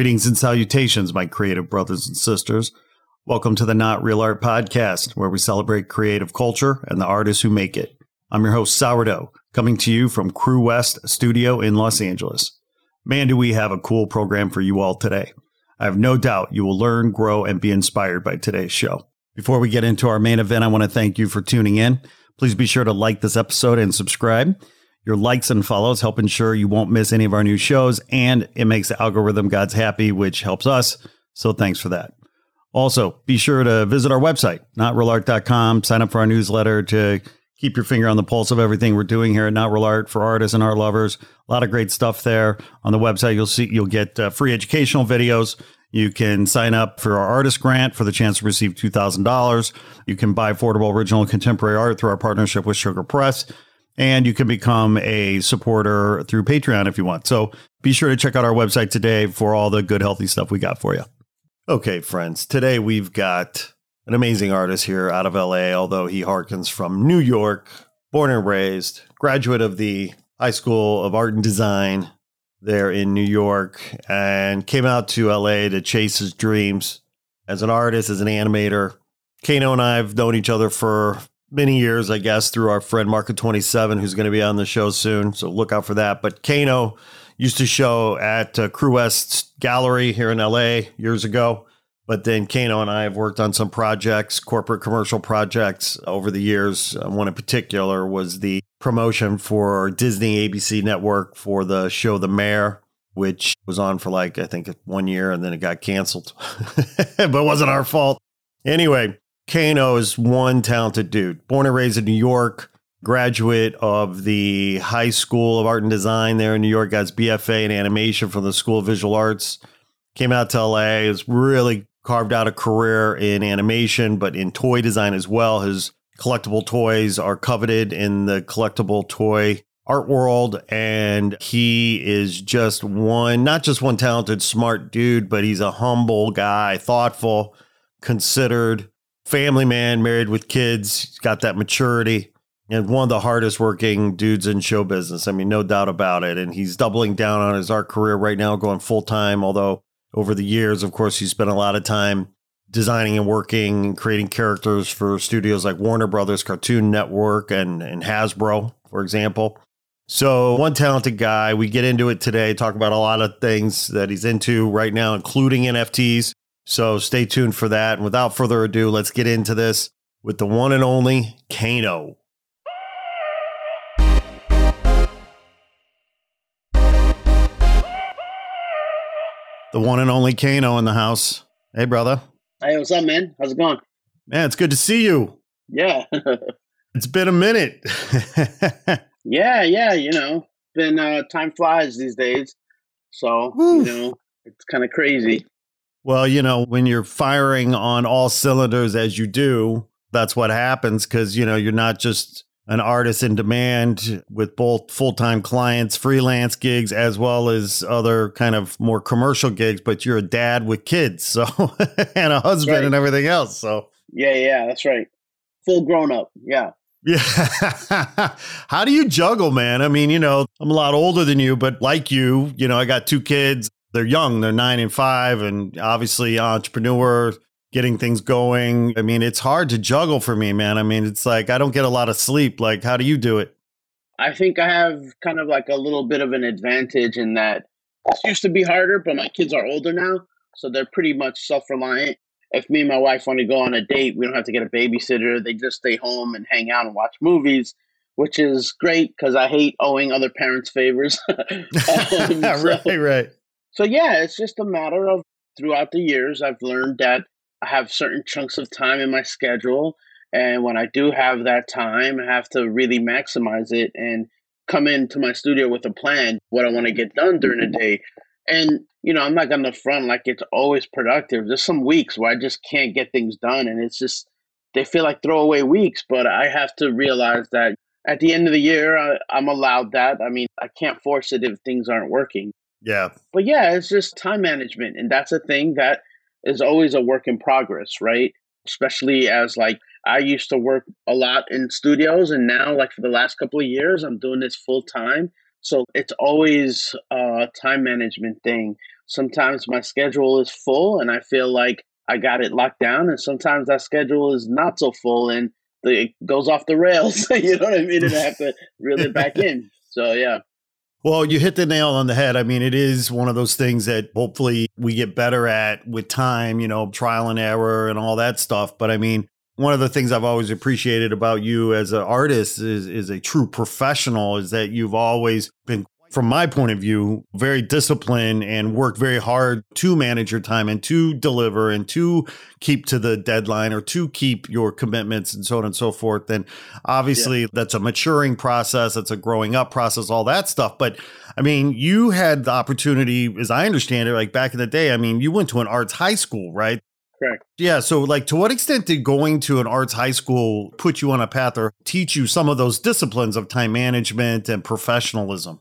Greetings and salutations, my creative brothers and sisters. Welcome to the Not Real Art Podcast, where we celebrate creative culture and the artists who make it. I'm your host, Sourdough, coming to you from Crewest Studio in Los Angeles. Man, do we have a cool program for you all today. I have no doubt you will learn, grow, and be inspired by today's show. Before we get into our main event, I want to thank you for tuning in. Please be sure to like this episode and subscribe. Your likes and follows help ensure you won't miss any of our new shows, and it makes the algorithm gods happy, which helps us. So thanks for that. Also, be sure to visit our website, notrealart.com, sign up for our newsletter to keep your finger on the pulse of everything we're doing here at Not Real Art for artists and art lovers. A lot of great stuff there. On the website, you'll see you'll get uh, free educational videos. You can sign up for our artist grant for the chance to receive $2,000. You can buy affordable original contemporary art through our partnership with Sugar Press and you can become a supporter through Patreon if you want. So be sure to check out our website today for all the good, healthy stuff we got for you. Okay, friends, today we've got an amazing artist here out of LA, although he harkens from New York, born and raised, graduate of the High School of Art and Design there in New York, and came out to LA to chase his dreams as an artist, as an animator. Kano and I have known each other for many years, I guess, through our friend Marka27, who's going to be on the show soon. So look out for that. But Kano used to show at uh, Crewest Gallery here in LA years ago. But then Kano and I have worked on some projects, corporate commercial projects over the years. Uh, one in particular was the promotion for Disney ABC Network for the show The Mayor, which was on for like, I think, one year and then it got canceled. but it wasn't our fault. Anyway, Kano is one talented dude, born and raised in New York, graduate of the High School of Art and Design there in New York, got his BFA in animation from the School of Visual Arts. Came out to LA, has really carved out a career in animation, but in toy design as well. His collectible toys are coveted in the collectible toy art world and he is just one not just one talented smart dude but he's a humble guy thoughtful considered family man, married with kids, got that maturity, and one of the hardest working dudes in show business. I mean, no doubt about it. And he's doubling down on his art career right now, going full time. Although over the years, of course, he spent a lot of time designing and working and creating characters for studios like Warner Brothers, Cartoon Network, and, and Hasbro, for example. So, one talented guy. We get into it today, talk about a lot of things that he's into right now, including NFTs. So stay tuned for that. And without further ado, let's get into this with the one and only Kano. The one and only Kano in the house. Hey, brother. Hey, what's up, man? How's it going? Man, it's good to see you. Yeah. it's been a minute. yeah, yeah, you know, been uh, time flies these days. So, you know, it's kind of crazy. Well, you know, when you're firing on all cylinders as you do, that's what happens because, you know, you're not just an artist in demand with both full time clients, freelance gigs, as well as other kind of more commercial gigs, but you're a dad with kids, so and a husband right. and everything else. So Yeah, yeah, that's right. Full grown up. Yeah. Yeah. How do you juggle, man? I mean, you know, I'm a lot older than you, but like you, you know, I got two kids. They're young, they're nine and five, and obviously entrepreneur, getting things going. I mean, it's hard to juggle for me, man. I mean, it's like I don't get a lot of sleep. Like, how do you do it? I think I have kind of like a little bit of an advantage in that this used to be harder, but my kids are older now. So they're pretty much self reliant. If me and my wife want to go on a date, we don't have to get a babysitter. They just stay home and hang out and watch movies, which is great because I hate owing other parents favors. um, right, so, right. So, yeah, it's just a matter of throughout the years, I've learned that I have certain chunks of time in my schedule. And when I do have that time, I have to really maximize it and come into my studio with a plan, what I want to get done during the day. And, you know, I'm not going to front like it's always productive. There's some weeks where I just can't get things done. And it's just, they feel like throwaway weeks. But I have to realize that at the end of the year, I, I'm allowed that. I mean, I can't force it if things aren't working. Yeah. But yeah, it's just time management. And that's a thing that is always a work in progress, right? Especially as like I used to work a lot in studios and now like for the last couple of years I'm doing this full time. So it's always a time management thing. Sometimes my schedule is full and I feel like I got it locked down and sometimes that schedule is not so full and it goes off the rails. you know what I mean? And I have to reel it back in. So yeah. Well, you hit the nail on the head. I mean, it is one of those things that hopefully we get better at with time, you know, trial and error and all that stuff. But I mean, one of the things I've always appreciated about you as an artist is is a true professional is that you've always been from my point of view, very disciplined and work very hard to manage your time and to deliver and to keep to the deadline or to keep your commitments and so on and so forth. then obviously, yeah. that's a maturing process, it's a growing up process, all that stuff. But I mean, you had the opportunity, as I understand it, like back in the day, I mean, you went to an arts high school, right? Correct. Yeah. So, like, to what extent did going to an arts high school put you on a path or teach you some of those disciplines of time management and professionalism?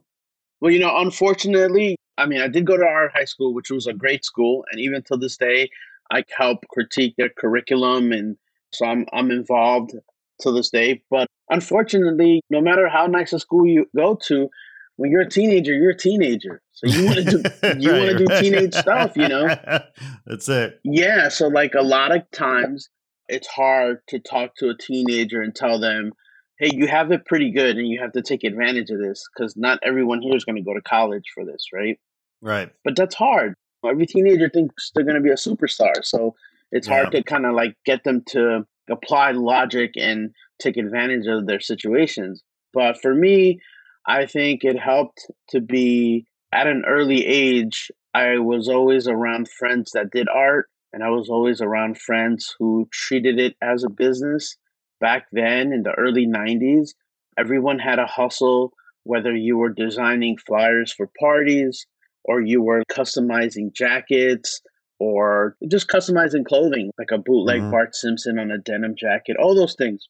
Well, you know, unfortunately, I mean, I did go to our high school, which was a great school, and even to this day, I help critique their curriculum, and so I'm I'm involved to this day. But unfortunately, no matter how nice a school you go to, when you're a teenager, you're a teenager. So you want to do you right, want to do teenage stuff, you know. That's it. Yeah. So like a lot of times, it's hard to talk to a teenager and tell them hey, you have it pretty good and you have to take advantage of this because not everyone here is going to go to college for this, right? Right. But that's hard. Every teenager thinks they're going to be a superstar. So it's yeah. hard to kind of like get them to apply logic and take advantage of their situations. But for me, I think it helped to be at an early age. I was always around friends that did art, and I was always around friends who treated it as a business back then in the early 90s, everyone had a hustle, whether you were designing flyers for parties or you were customizing jackets or just customizing clothing, like a bootleg mm-hmm. Bart Simpson on a denim jacket, all those things.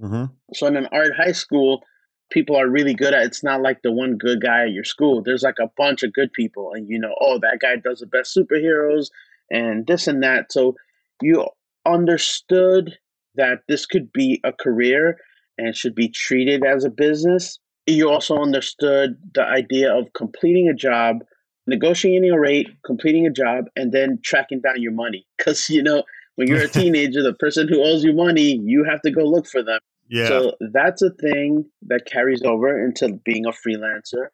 Mm-hmm. So in an art high school, people are really good at it's not like the one good guy at your school. There's like a bunch of good people, and you know, oh, that guy does the best superheroes and this and that. So you understood that this could be a career and should be treated as a business. You also understood the idea of completing a job, negotiating a rate, completing a job, and then tracking down your money. Because, you know, when you're a teenager, the person who owes you money, you have to go look for them. Yeah. So that's a thing that carries over into being a freelancer.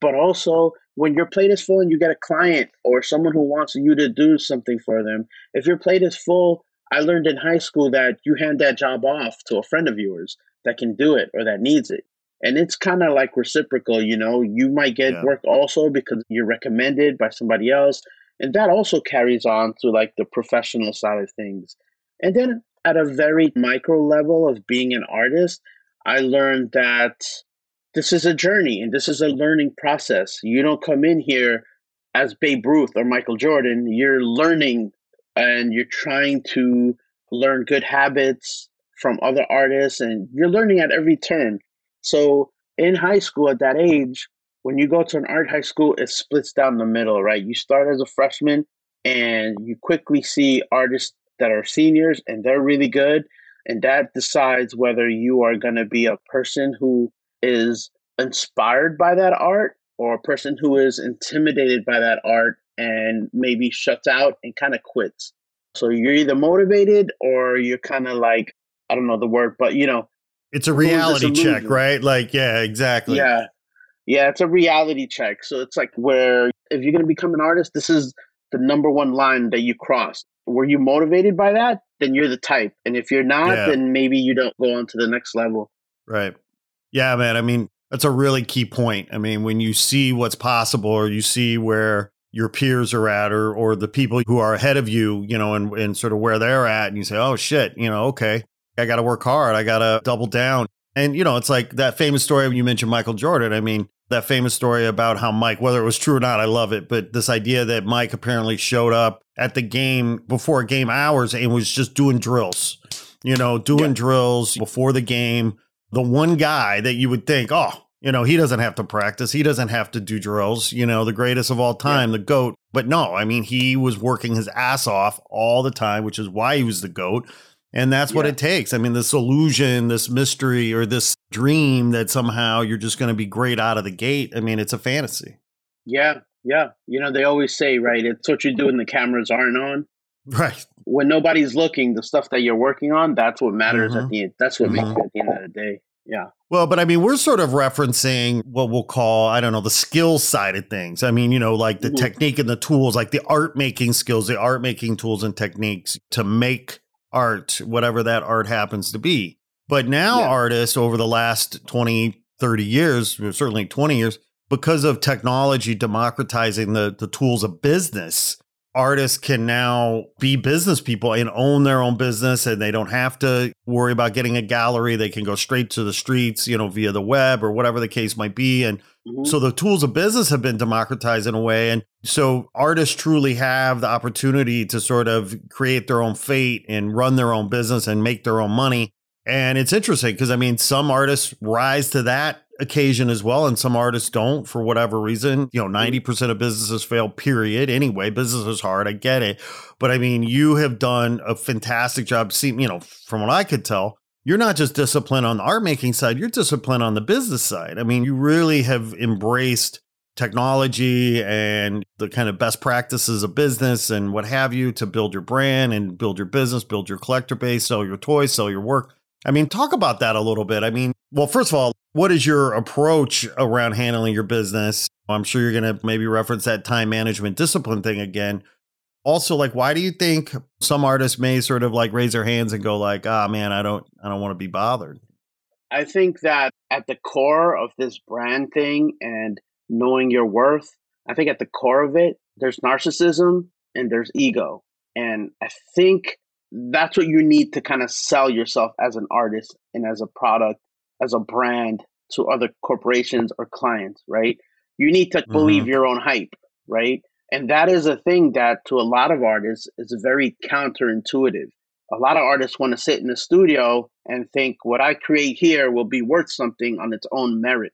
But also, when your plate is full and you get a client or someone who wants you to do something for them, if your plate is full, I learned in high school that you hand that job off to a friend of yours that can do it or that needs it. And it's kind of like reciprocal, you know, you might get yeah. work also because you're recommended by somebody else. And that also carries on to like the professional side of things. And then at a very micro level of being an artist, I learned that this is a journey and this is a learning process. You don't come in here as Babe Ruth or Michael Jordan. You're learning and you're trying to learn good habits from other artists and you're learning at every turn. So in high school at that age, when you go to an art high school, it splits down the middle, right? You start as a freshman and you quickly see artists that are seniors and they're really good. And that decides whether you are going to be a person who is inspired by that art or a person who is intimidated by that art and maybe shuts out and kind of quits. So you're either motivated or you're kind of like, I don't know the word, but you know, it's a reality check, right? Like, yeah, exactly. Yeah. Yeah, it's a reality check. So it's like where if you're going to become an artist, this is the number one line that you crossed. Were you motivated by that? Then you're the type. And if you're not, yeah. then maybe you don't go on to the next level. Right. Yeah, man. I mean, that's a really key point. I mean, when you see what's possible or you see where your peers are at or or the people who are ahead of you, you know, and, and sort of where they're at, and you say, Oh shit, you know, okay, I gotta work hard, I gotta double down. And you know, it's like that famous story when you mentioned Michael Jordan. I mean, that famous story about how Mike, whether it was true or not, I love it, but this idea that Mike apparently showed up at the game before game hours and was just doing drills, you know, doing yeah. drills before the game. The one guy that you would think, oh, you know, he doesn't have to practice. He doesn't have to do drills, you know, the greatest of all time, yeah. the GOAT. But no, I mean, he was working his ass off all the time, which is why he was the GOAT. And that's yeah. what it takes. I mean, this illusion, this mystery, or this dream that somehow you're just going to be great out of the gate. I mean, it's a fantasy. Yeah. Yeah. You know, they always say, right? It's what you do when the cameras aren't on. Right. When nobody's looking, the stuff that you're working on, that's what matters mm-hmm. at the end. That's what mm-hmm. makes it at the end of the day. Yeah. Well, but I mean, we're sort of referencing what we'll call, I don't know, the skill side of things. I mean, you know, like the mm-hmm. technique and the tools, like the art making skills, the art making tools and techniques to make art, whatever that art happens to be. But now, yeah. artists over the last 20, 30 years, certainly 20 years, because of technology democratizing the, the tools of business, artists can now be business people and own their own business and they don't have to worry about getting a gallery. They can go straight to the streets you know via the web or whatever the case might be. And mm-hmm. so the tools of business have been democratized in a way. And so artists truly have the opportunity to sort of create their own fate and run their own business and make their own money. And it's interesting because i mean some artists rise to that occasion as well and some artists don't for whatever reason. You know 90% mm-hmm. of businesses fail period anyway. Business is hard i get it. But i mean you have done a fantastic job. See you know from what i could tell you're not just disciplined on the art making side you're disciplined on the business side. I mean you really have embraced technology and the kind of best practices of business and what have you to build your brand and build your business build your collector base sell your toys sell your work I mean, talk about that a little bit. I mean, well, first of all, what is your approach around handling your business? I'm sure you're going to maybe reference that time management discipline thing again. Also, like, why do you think some artists may sort of like raise their hands and go like, "Ah, oh, man, I don't, I don't want to be bothered." I think that at the core of this brand thing and knowing your worth, I think at the core of it, there's narcissism and there's ego. And I think that's what you need to kind of sell yourself as an artist and as a product, as a brand to other corporations or clients, right? You need to mm-hmm. believe your own hype, right? And that is a thing that to a lot of artists is very counterintuitive. A lot of artists want to sit in the studio and think what I create here will be worth something on its own merit.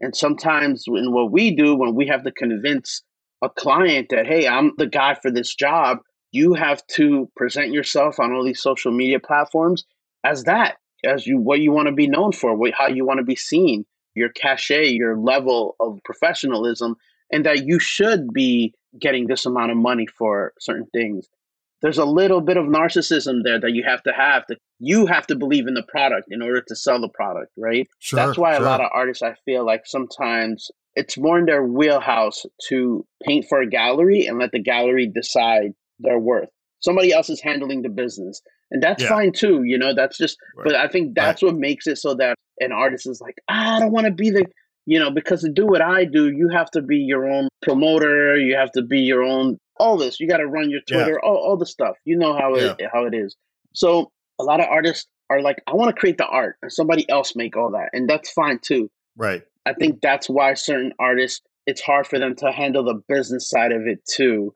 And sometimes in what we do, when we have to convince a client that, hey, I'm the guy for this job, you have to present yourself on all these social media platforms as that, as you what you want to be known for, what, how you want to be seen, your cachet, your level of professionalism, and that you should be getting this amount of money for certain things. There's a little bit of narcissism there that you have to have. That you have to believe in the product in order to sell the product, right? Sure, That's why sure. a lot of artists, I feel like sometimes it's more in their wheelhouse to paint for a gallery and let the gallery decide their worth. Somebody else is handling the business. And that's yeah. fine too, you know, that's just right. but I think that's right. what makes it so that an artist is like, ah, I don't want to be the you know, because to do what I do, you have to be your own promoter, you have to be your own all this. You got to run your Twitter, yeah. all, all the stuff. You know how it yeah. how it is. So a lot of artists are like, I want to create the art and somebody else make all that. And that's fine too. Right. I think that's why certain artists it's hard for them to handle the business side of it too.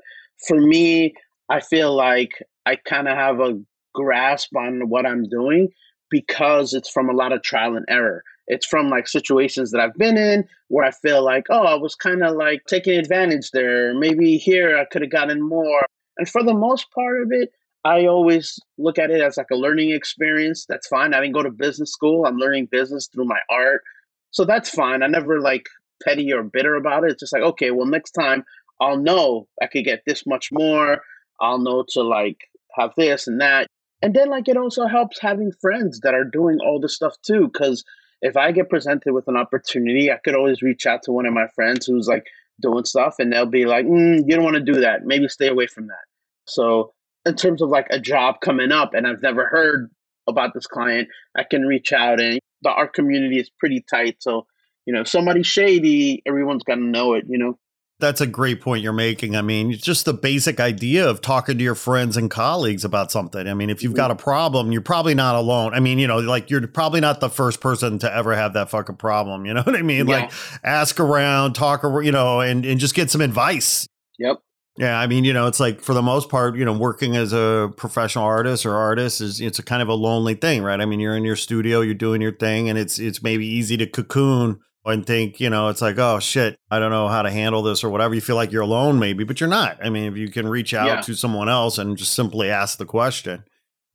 For me, I feel like I kind of have a grasp on what I'm doing because it's from a lot of trial and error. It's from like situations that I've been in where I feel like, oh, I was kind of like taking advantage there. Maybe here I could have gotten more. And for the most part of it, I always look at it as like a learning experience. That's fine. I didn't go to business school. I'm learning business through my art. So that's fine. I never like petty or bitter about it. It's just like, okay, well, next time I'll know I could get this much more. I'll know to like have this and that. And then like it also helps having friends that are doing all this stuff too. Cause if I get presented with an opportunity, I could always reach out to one of my friends who's like doing stuff and they'll be like, mm, you don't want to do that. Maybe stay away from that. So in terms of like a job coming up and I've never heard about this client, I can reach out and the art community is pretty tight. So, you know, if somebody's shady, everyone's gonna know it, you know. That's a great point you're making. I mean, just the basic idea of talking to your friends and colleagues about something. I mean, if you've mm-hmm. got a problem, you're probably not alone. I mean, you know, like you're probably not the first person to ever have that fucking problem. You know what I mean? Yeah. Like ask around, talk, you know, and, and just get some advice. Yep. Yeah, I mean, you know, it's like for the most part, you know, working as a professional artist or artist is it's a kind of a lonely thing, right? I mean, you're in your studio, you're doing your thing, and it's it's maybe easy to cocoon and think, you know, it's like, oh shit, I don't know how to handle this or whatever. You feel like you're alone, maybe, but you're not. I mean, if you can reach out yeah. to someone else and just simply ask the question,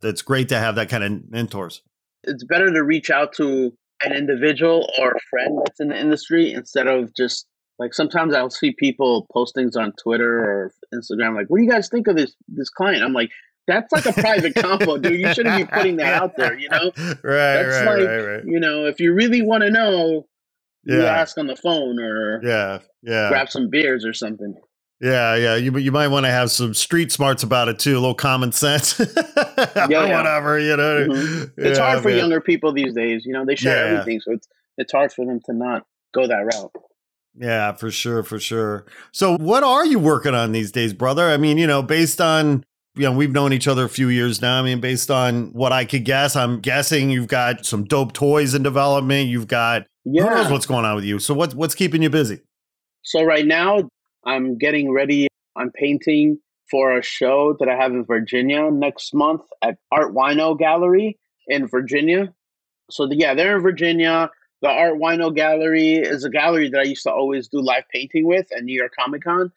it's great to have that kind of mentors. It's better to reach out to an individual or a friend that's in the industry instead of just like sometimes I'll see people post things on Twitter or Instagram, like, "What do you guys think of this this client?" I'm like, "That's like a private combo, dude. You shouldn't be putting that out there." You know, right? That's right, like, right, right. You know, if you really want to know, yeah. you ask on the phone or yeah, yeah, grab some beers or something. Yeah, yeah. You you might want to have some street smarts about it too, a little common sense. yeah, yeah, whatever, you know. Mm-hmm. It's yeah, hard for man. younger people these days. You know, they share yeah. everything, so it's it's hard for them to not go that route. Yeah, for sure, for sure. So, what are you working on these days, brother? I mean, you know, based on you know, we've known each other a few years now. I mean, based on what I could guess, I'm guessing you've got some dope toys in development. You've got yeah. who knows what's going on with you. So, what's what's keeping you busy? So right now, I'm getting ready. I'm painting for a show that I have in Virginia next month at Art Wino Gallery in Virginia. So the, yeah, they're in Virginia the Art Wino Gallery is a gallery that I used to always do live painting with at New York Comic Con,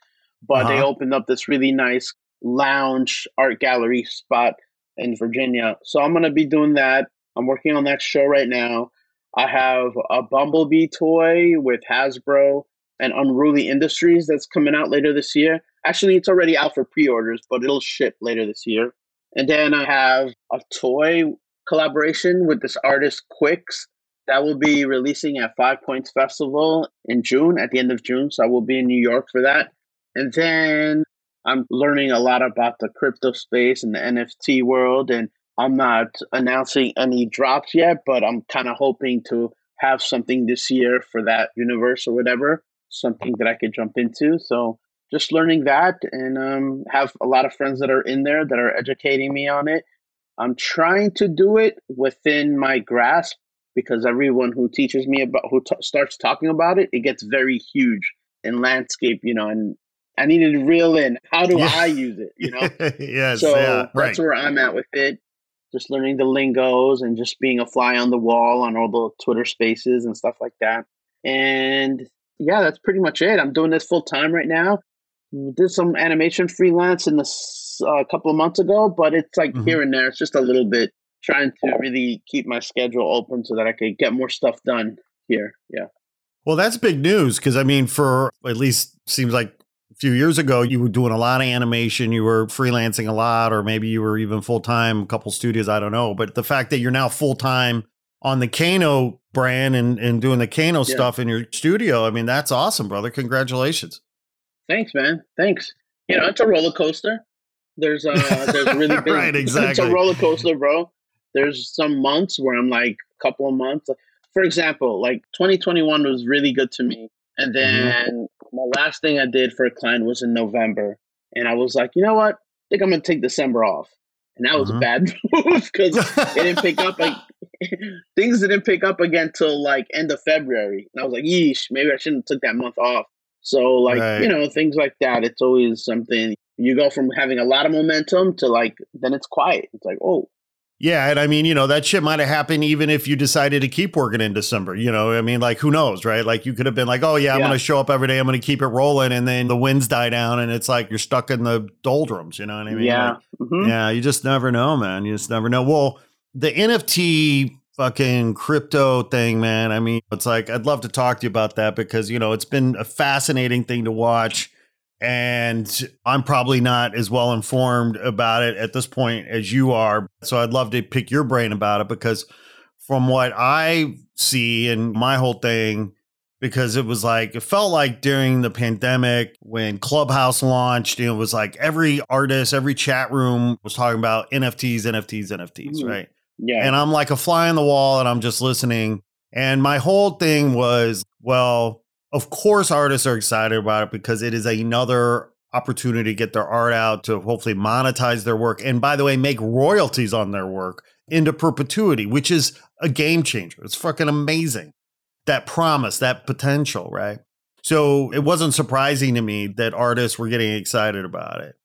but uh-huh. they opened up this really nice lounge art gallery spot in Virginia. So I'm going to be doing that. I'm working on that show right now. I have a Bumblebee toy with Hasbro and Unruly Industries that's coming out later this year. Actually, it's already out for pre orders, but it'll ship later this year. And then I have a toy collaboration with this artist Quiccs that will be releasing at Five Points Festival in June, at the end of June. So I will be in New York for that. And then I'm learning a lot about the crypto space and the NFT world. And I'm not announcing any drops yet, but I'm kind of hoping to have something this year for that universe or whatever, something that I could jump into. So just learning that and um, have a lot of friends that are in there that are educating me on it. I'm trying to do it within my grasp because everyone who teaches me about who t- starts talking about it, it gets very huge in landscape, you know, and I needed to reel in how do yeah. I use it, you know? yes, so yeah, right. that's where I'm at with it. Just learning the lingos and just being a fly on the wall on all the Twitter spaces and stuff like that. And yeah, that's pretty much it. I'm doing this full time right now. Did some animation freelance in this uh, a couple of months ago, but it's like mm-hmm. here and there. It's just a little bit trying to really keep my schedule open so that I could get more stuff done here. Yeah. Well, that's big news because I mean, for at least seems like a few years ago, you were doing a lot of animation, you were freelancing a lot, or maybe you were even full time, a couple studios, I don't know. But the fact that you're now full time on the Kano brand and, and doing the Kano yeah. stuff in your studio, I mean, that's awesome, brother. Congratulations. Thanks, man. Thanks. You know, it's a roller coaster. There's uh there's really big, right, exactly. It's a roller coaster, bro. There's some months where I'm like a couple of months. For example, like 2021 was really good to me. And mm-hmm. then. My last thing I did for a client was in November. And I was like, you know what? I think I'm going to take December off. And that was mm-hmm. a bad move because it didn't pick up. Like, things didn't pick up again till like end of February. And I was like, yeesh, maybe I shouldn't have took that month off. So like, right. you know, things like that. It's always something you go from having a lot of momentum to like, then it's quiet. It's like, oh, Yeah, and I mean, you know, that shit might have happened even if you decided to keep working in December. You know, I mean, like who knows, right? Like you could have been like, "Oh yeah, I'm Yeah. going to show up every day. I'm going to keep it rolling," and then the winds die down, and it's like you're stuck in the doldrums. You know what I mean? yeah. Like, Mhm. yeah, you just never know, man. You just never know. Well, the NFT fucking crypto thing, man. I mean, it's like I'd love to talk to you about that because, you know, it's been a fascinating thing to watch. And I'm probably not as well informed about it at this point as you are. So I'd love to pick your brain about it because from what I see and my whole thing, because it was like it felt like during the pandemic when Clubhouse launched, it was like every artist, every chat room was talking about NFTs, NFTs, NFTs, Mhm. right? Yeah. And I'm like a fly on the wall and I'm just listening. And my whole thing was, well, of course artists are excited about it because it is another opportunity to get their art out to hopefully monetize their work and by the way make royalties on their work into perpetuity, which is a game changer. It's fucking amazing. That promise, that potential, right? So it wasn't surprising to me that artists were getting excited about it.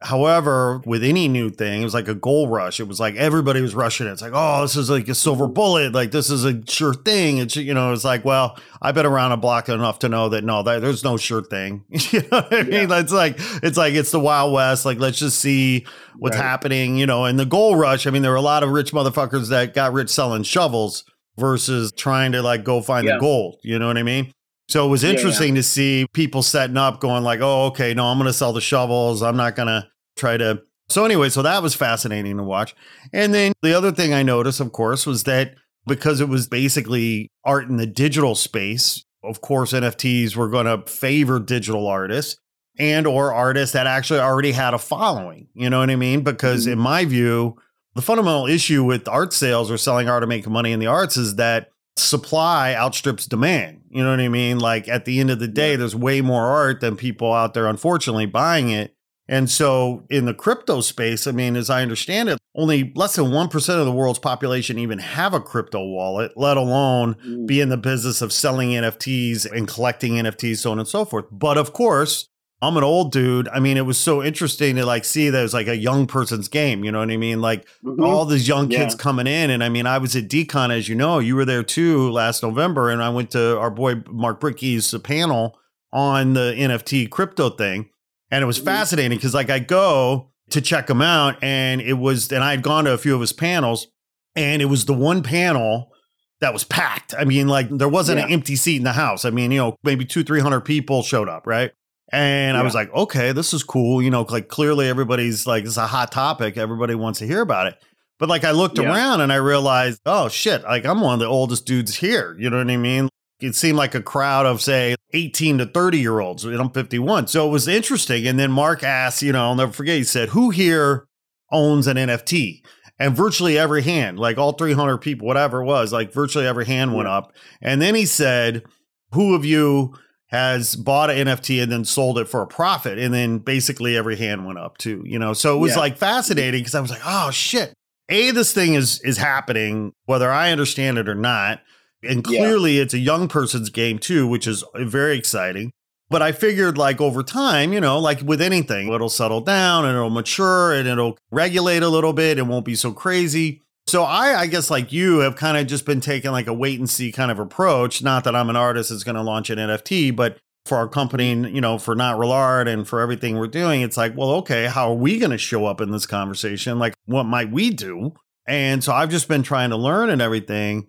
However, with any new thing, it was like a gold rush. It was like everybody was rushing it. It's like, oh, this is like a silver bullet. Like this is a sure thing. It's you know, it's like, well, I've been around a block enough to know that no, that, there's no sure thing. you know what I mean? Yeah. It's like it's like it's the Wild West. Like let's just see what's Right. happening. You know, and the gold rush. I mean, there were a lot of rich motherfuckers that got rich selling shovels versus trying to like go find Yeah. the gold. You know what I mean? So it was Yeah, yeah. interesting to see people setting up, going like, "Oh, okay, no, I'm going to sell the shovels. I'm not going to try to." So anyway, so that was fascinating to watch. And then the other thing I noticed, of course, was that because it was basically art in the digital space, of course, NFTs were going to favor digital artists and or artists that actually already had a following. You know what I mean? Because Mhm. in my view, the fundamental issue with art sales or selling art to make money in the arts is that supply outstrips demand. You know what I mean? Like at the end of the day, there's way more art than people out there, unfortunately, buying it. And so in the crypto space, I mean, as I understand it, only less than 1% of the world's population even have a crypto wallet, let alone Mm. be in the business of selling NFTs and collecting NFTs, so on and so forth. But of course, I'm an old dude. I mean, it was so interesting to like see that it was like a young person's game. You know what I mean? Like Mhm. all these young kids Yeah. coming in. And I mean, I was at Decon, as you know, you were there too last November. And I went to our boy Mark Brickey's panel on the NFT crypto thing. And it was Mhm. fascinating because like I go to check him out and it was, and I had gone to a few of his panels and it was the one panel that was packed. I mean, like there wasn't an empty seat in the house. I mean, you know, maybe two, 300 people showed up, right? And I was like, okay, this is cool. You know, like clearly everybody's like, it's a hot topic. Everybody wants to hear about it. But like I looked Yeah. around and I realized, oh shit, like I'm one of the oldest dudes here. You know what I mean? It seemed like a crowd of say 18 to 30 year olds. And I'm 51. So it was interesting. And then Mark asked, you know, I'll never forget, he said, who here owns an NFT? And virtually every hand, like all 300 people, whatever it was, like virtually every hand went up. And then he said, who of you has bought an NFT and then sold it for a profit? And then basically every hand went up too, you know? So it was Yeah. like fascinating because I was like, oh shit. A, this thing is is happening, whether I understand it or not. And Yeah. clearly it's a young person's game too, which is very exciting. But I figured like over time, you know, like with anything, it'll settle down and it'll mature and it'll regulate a little bit. It won't be so crazy. So I, I guess like you have kind of just been taking like a wait and see kind of approach. Not that I'm an artist that's going to launch an NFT, but for our company, you know, for not real art and for everything we're doing, it's like, well, okay, how are we going to show up in this conversation? Like, what might we do? And so I've just been trying to learn and everything.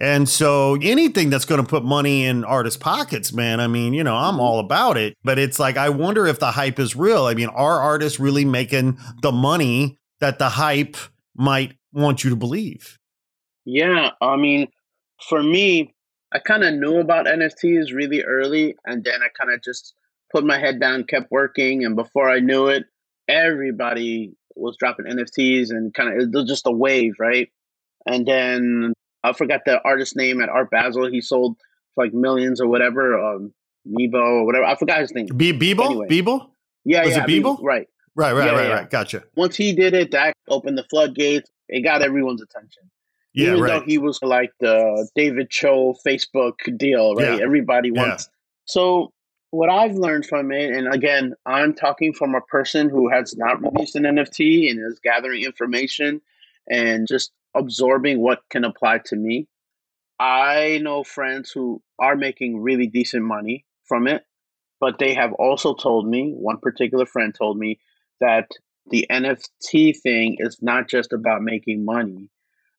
And so anything that's going to put money in artists' pockets, man, I mean, you know, I'm mm-hmm. all about it. But it's like, I wonder if the hype is real. I mean, are artists really making the money that the hype might want you to believe? Yeah, I mean, for me, I kind of knew about NFTs really early, and then I kind of just put my head down, kept working, and before I knew it, everybody was dropping NFTs and kind of it was just a wave, right? And then I forgot the artist name at Art Basel. He sold for like millions or whatever, um, Mebo or whatever. I forgot his name. Be- Beeple? Anyway. Beeple? Yeah, Was yeah, it Bieber? right. Right, right, Yeah, right, yeah. right. Gotcha. Once he did it, that opened the floodgates. It got everyone's attention. Yeah, even right. though he was like the David Choe Facebook deal, right? Yeah. Everybody Yeah. wants. So what I've learned from it, and again, I'm talking from a person who has not released an NFT and is gathering information and just absorbing what can apply to me. I know friends who are making really decent money from it, but they have also told me, one particular friend told me that the NFT thing is not just about making money,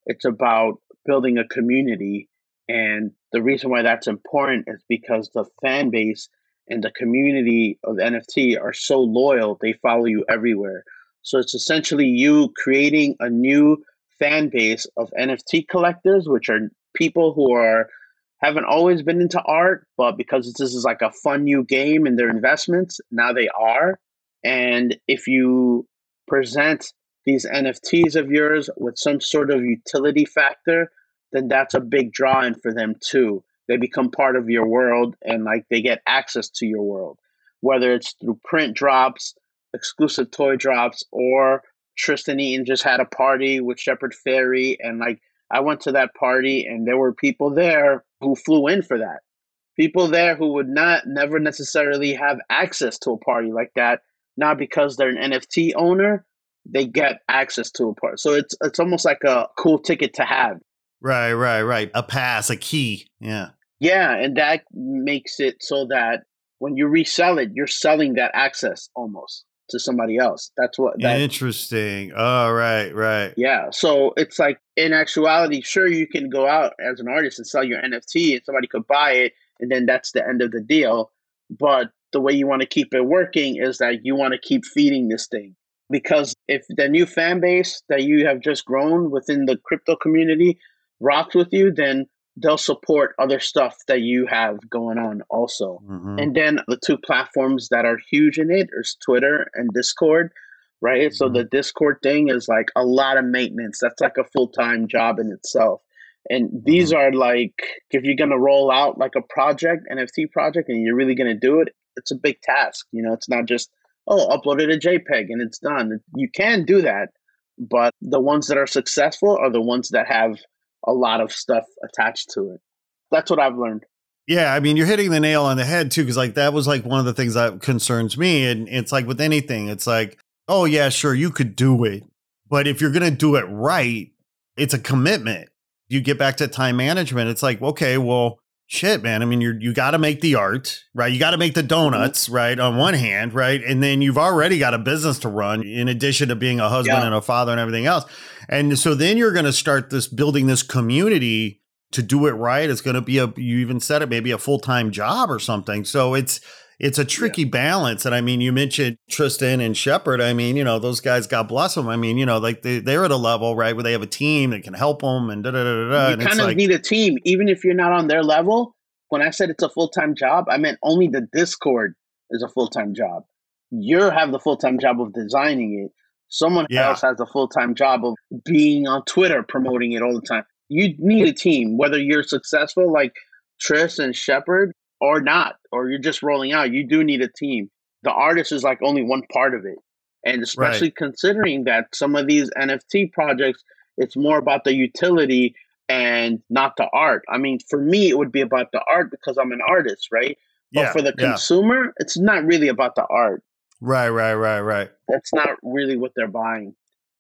it's about building a community. And the reason why that's important is because the fan base and the community of NFT are so loyal, they follow you everywhere. So it's essentially you creating a new fan base of NFT collectors, which are people who are haven't always been into art, but because this is like a fun new game and their investments, now they are. And if you present these NFTs of yours with some sort of utility factor, then that's a big draw in for them too. They become part of your world and like they get access to your world, whether it's through print drops, exclusive toy drops, or Tristan Eaton just had a party with Shepard Fairey and like I went to that party and there were people there who flew in for that. People there who would not never necessarily have access to a party like that, not because they're an NFT owner, they get access to a part. So it's it's almost like a cool ticket to have. Right, right, right. A pass, a key. Yeah. Yeah, and that makes it so that when you resell it, you're selling that access almost to somebody else. That's what. That, Interesting. Oh, right, right. Yeah. So it's like in actuality, sure, you can go out as an artist and sell your NFT, and somebody could buy it, and then that's the end of the deal. But the way you want to keep it working is that you want to keep feeding this thing because if the new fan base that you have just grown within the crypto community rocks with you, then they'll support other stuff that you have going on also. Mm-hmm. And then the two platforms that are huge in it is Twitter and Discord, right? Mm-hmm. So the Discord thing is like a lot of maintenance. That's like a full-time job in itself. And these mm-hmm. are like if you're going to roll out like a project, NFT project and you're really going to do it, it's a big task, you know, it's not just oh, upload it a JPEG and it's done. You can do that, but the ones that are successful are the ones that have a lot of stuff attached to it. That's what I've learned. Yeah, I mean, you're hitting the nail on the head too, because like that was like one of the things that concerns me. And it's like with anything, it's like, oh, yeah, sure, you could do it. But if you're to do it right, it's a commitment. You get back to time management. It's like, okay, well, shit, man. I mean, you're you got to make the art, right? You got to make the donuts, mm-hmm. right? On one hand, right, and then you've already got a business to run, in addition to being a husband yeah. and a father and everything else. And so then you're going to start this building this community to do it right. It's going to be a you even said it maybe a full time job or something. So it's it's a tricky yeah. balance. And I mean, you mentioned Tristan and Shepard. I mean, you know, those guys, God bless them. I mean, you know, like they, they're at a level, right, where they have a team that can help them and da da da da. You kind of like, need a team, even if you're not on their level. When I said it's a full time job, I meant only the Discord is a full time job. You have the full time job of designing it. Someone yeah. else has a full time job of being on Twitter promoting it all the time. You need a team, whether you're successful like Tris and Shepard or not, or you're just rolling out, you do need a team. The artist is like only one part of it. And especially right. considering that some of these NFT projects, it's more about the utility and not the art. I mean, for me, it would be about the art because I'm an artist, right? But yeah, for the consumer, yeah. it's not really about the art. Right, right, right, right. That's not really what they're buying.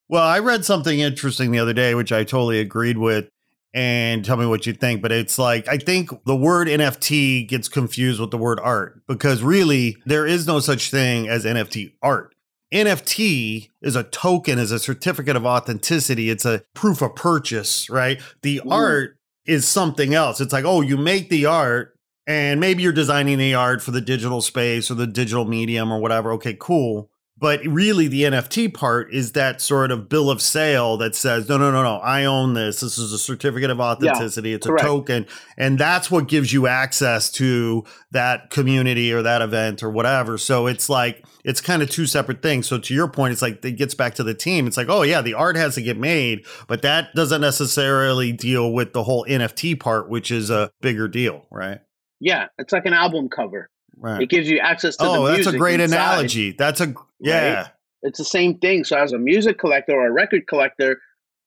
Well, I read something interesting the other day, which I totally agreed with and tell me what you think. But it's like, I think the word NFT gets confused with the word art because really there is no such thing as NFT art. NFT is a token, is a certificate of authenticity. It's a proof of purchase, right? The Ooh. art is something else. It's like, oh, you make the art and maybe you're designing the art for the digital space or the digital medium or whatever. Okay, cool. But really, the NFT part is that sort of bill of sale that says, no, no, no, no, I own this. This is a certificate of authenticity. Yeah, it's correct. a token. And that's what gives you access to that community or that event or whatever. So it's like, it's kind of two separate things. So to your point, it's like it gets back to the team. It's like, oh, yeah, the art has to get made, but that doesn't necessarily deal with the whole NFT part, which is a bigger deal, right? Yeah, it's like an album cover. Right. It gives you access to oh, that's a great inside, analogy. That's a yeah. Right? It's the same thing. So as a music collector or a record collector,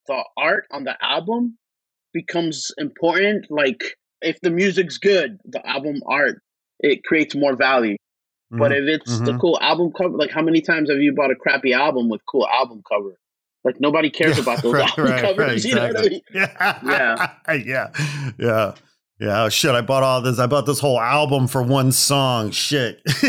the art on the album becomes important. Like if the music's good, the album art it creates more value. Mm-hmm. But if it's mm-hmm. the cool album cover, like how many times have you bought a crappy album with cool album cover? Like nobody cares about those right, album right, covers. right, You know what I mean? exactly. Yeah. yeah, yeah, yeah. Oh, shit, I bought all this. I bought this whole album for one song. Shit,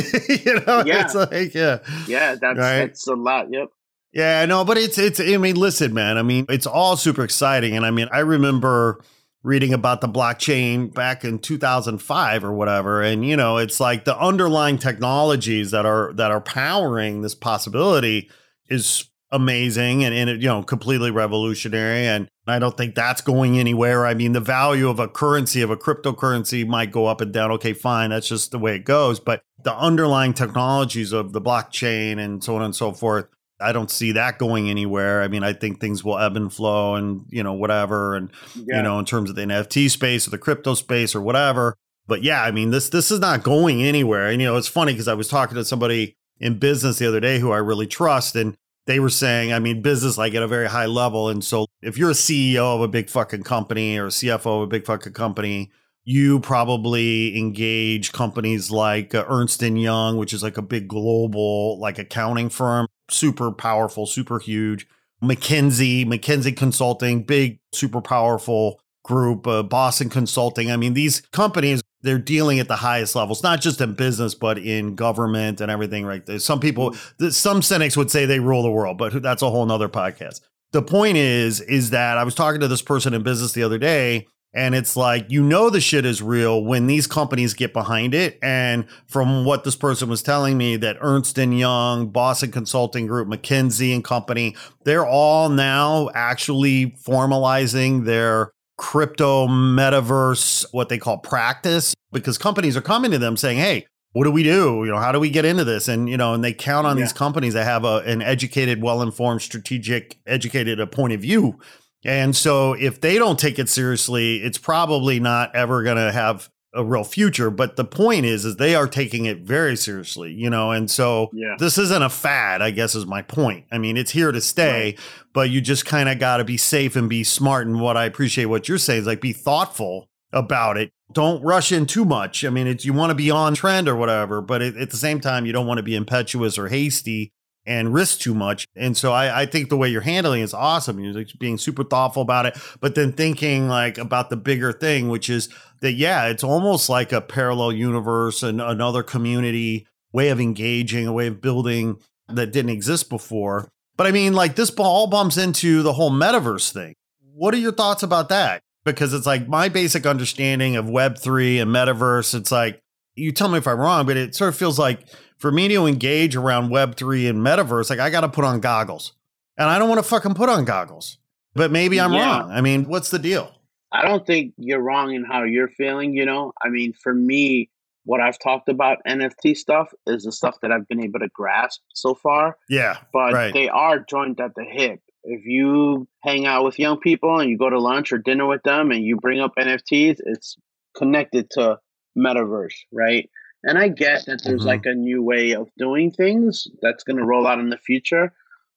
you know, Yeah. it's like, yeah, Yeah, that's Right. that's a lot. Yep. yeah, know, but it's it's. I mean, listen, man. I mean, it's all super exciting, and I mean, I remember reading about the blockchain back in 2005 or whatever, and you know, it's like the underlying technologies that are that are powering this possibility is amazing and, and you know completely revolutionary and i don't think that's going anywhere. I mean the value of a currency of a cryptocurrency might go up and down. Okay fine that's just the way it goes but the underlying technologies of the blockchain and so on and so forth i don't see that going anywhere. I mean i think things will ebb and flow and you know whatever and Yeah. you know in terms of the nft space or the crypto space or whatever but yeah i mean this this is not going anywhere. And you know it's funny because i was talking to somebody in business the other day who i really trust and they were saying, I mean, business like at a very high level. And so if you're a CEO of a big fucking company or a CFO of a big fucking company, you probably engage companies like uh, Ernst Young, which is like a big global like accounting firm, super powerful, super huge. McKinsey, McKinsey Consulting, big, super powerful group, uh, Boston Consulting. I mean, these companies, they're dealing at the highest levels, not just in business, but in government and everything. Right? There's some people, some cynics would say they rule the world, but that's a whole nother podcast. The point is, is that I was talking to this person in business the other day, and it's like you know the shit is real when these companies get behind it. And from what this person was telling me, that Ernst and Young, Boston Consulting Group, McKinsey and Company, they're all now actually formalizing their crypto metaverse, what they call practice, because companies are coming to them saying, Hey, what do we do? You know, how do we get into this? And, you know, and they count on Yeah. these companies that have a, an educated, well-informed, strategic, educated a point of view. And so if they don't take it seriously, it's probably not ever going to have a real future. But the point is, is they are taking it very seriously, you know, and so Yeah. this isn't a fad, I guess is my point. I mean, it's here to stay, but you just kind of got to be safe and be smart. And what I appreciate what you're saying is like be thoughtful about it. Don't rush in too much. I mean, it's you want to be on trend or whatever, but it, at the same time, you don't want to be impetuous or hasty and risk too much. And so I, I think the way you're handling is awesome. You're like being super thoughtful about it, but then thinking like about the bigger thing, which is that, yeah, it's almost like a parallel universe and another community way of engaging, a way of building that didn't exist before. But I mean, like this all bumps into the whole metaverse thing. What are your thoughts about that? Because it's like my basic understanding of Web3 and metaverse, it's like, you tell me if I'm wrong, but it sort of feels like for me to engage around Web3 and metaverse, like I got to put on goggles. And I don't want to fucking put on goggles. But maybe I'm Yeah. wrong. I mean, what's the deal? I don't think you're wrong in how you're feeling, you know? I mean, for me, what I've talked about NFT stuff is the stuff that I've been able to grasp so far, Yeah. but Right. they are joined at the hip. If you hang out with young people and you go to lunch or dinner with them and you bring up NFTs, it's connected to metaverse, right? And I get that there's Mhm. like a new way of doing things that's going to roll out in the future,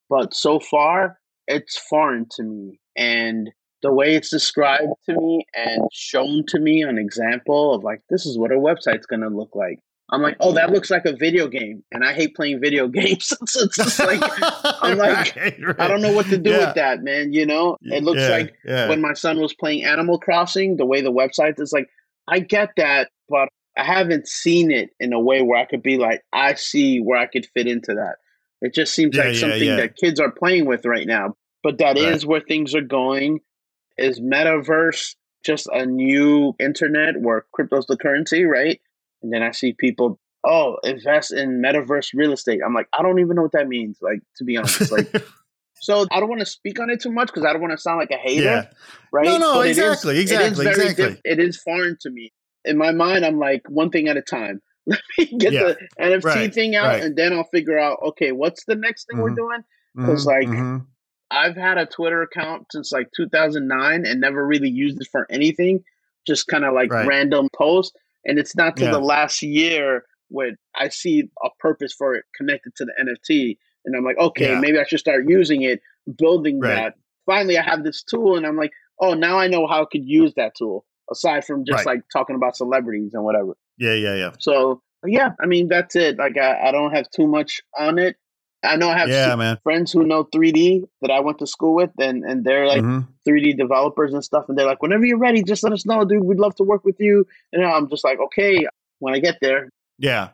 but so far it's foreign to me. And the way it's described to me and shown to me an example of like this is what a website's going to look like. I'm like, oh, that looks like a video game, and I hate playing video games. so it's just like I'm like, Right, right. I don't know what to do Yeah. with that, man. You know, it looks Yeah, like yeah. when my son was playing Animal Crossing, the way the website is like, I get that, but I haven't seen it in a way where I could be like, I see where I could fit into that. It just seems Yeah, like yeah, something yeah. that kids are playing with right now. But that is Right. where things are going. Is metaverse just a new internet where crypto's the currency, right? And then I see people, oh, invest in metaverse real estate. I'm like, I don't even know what that means. Like, to be honest, like, so I don't want to speak on it too much because I don't want to sound like a hater, yeah. right? No, no, But exactly, it is exactly, very exactly. diff- it is foreign to me. In my mind, I'm like one thing at a time. Let me get Yeah. the NFT Right, thing out, right. and then I'll figure out, okay, what's the next thing we're Mhm. doing? 'Cause, Mhm, like, mhm. I've had a Twitter account since like 2009 and never really used it for anything, just kind of like Right. random posts. And it's not till Yeah. the last year when I see a purpose for it connected to the NFT. And I'm like, okay, Yeah. maybe I should start using it, building that. Finally, I have this tool, and I'm like, oh, now I know how I could use that tool aside from just Right. like talking about celebrities and whatever. yeah, yeah, yeah. So, yeah, I mean, that's it. Like, I, I don't have too much on it. I know I have yeah, friends who know 3D that I went to school with, and and they're like mm-hmm. 3D developers and stuff, and they're like, whenever you're ready, just let us know, dude. We'd love to work with you. And I'm just like, okay, when I get there. Yeah.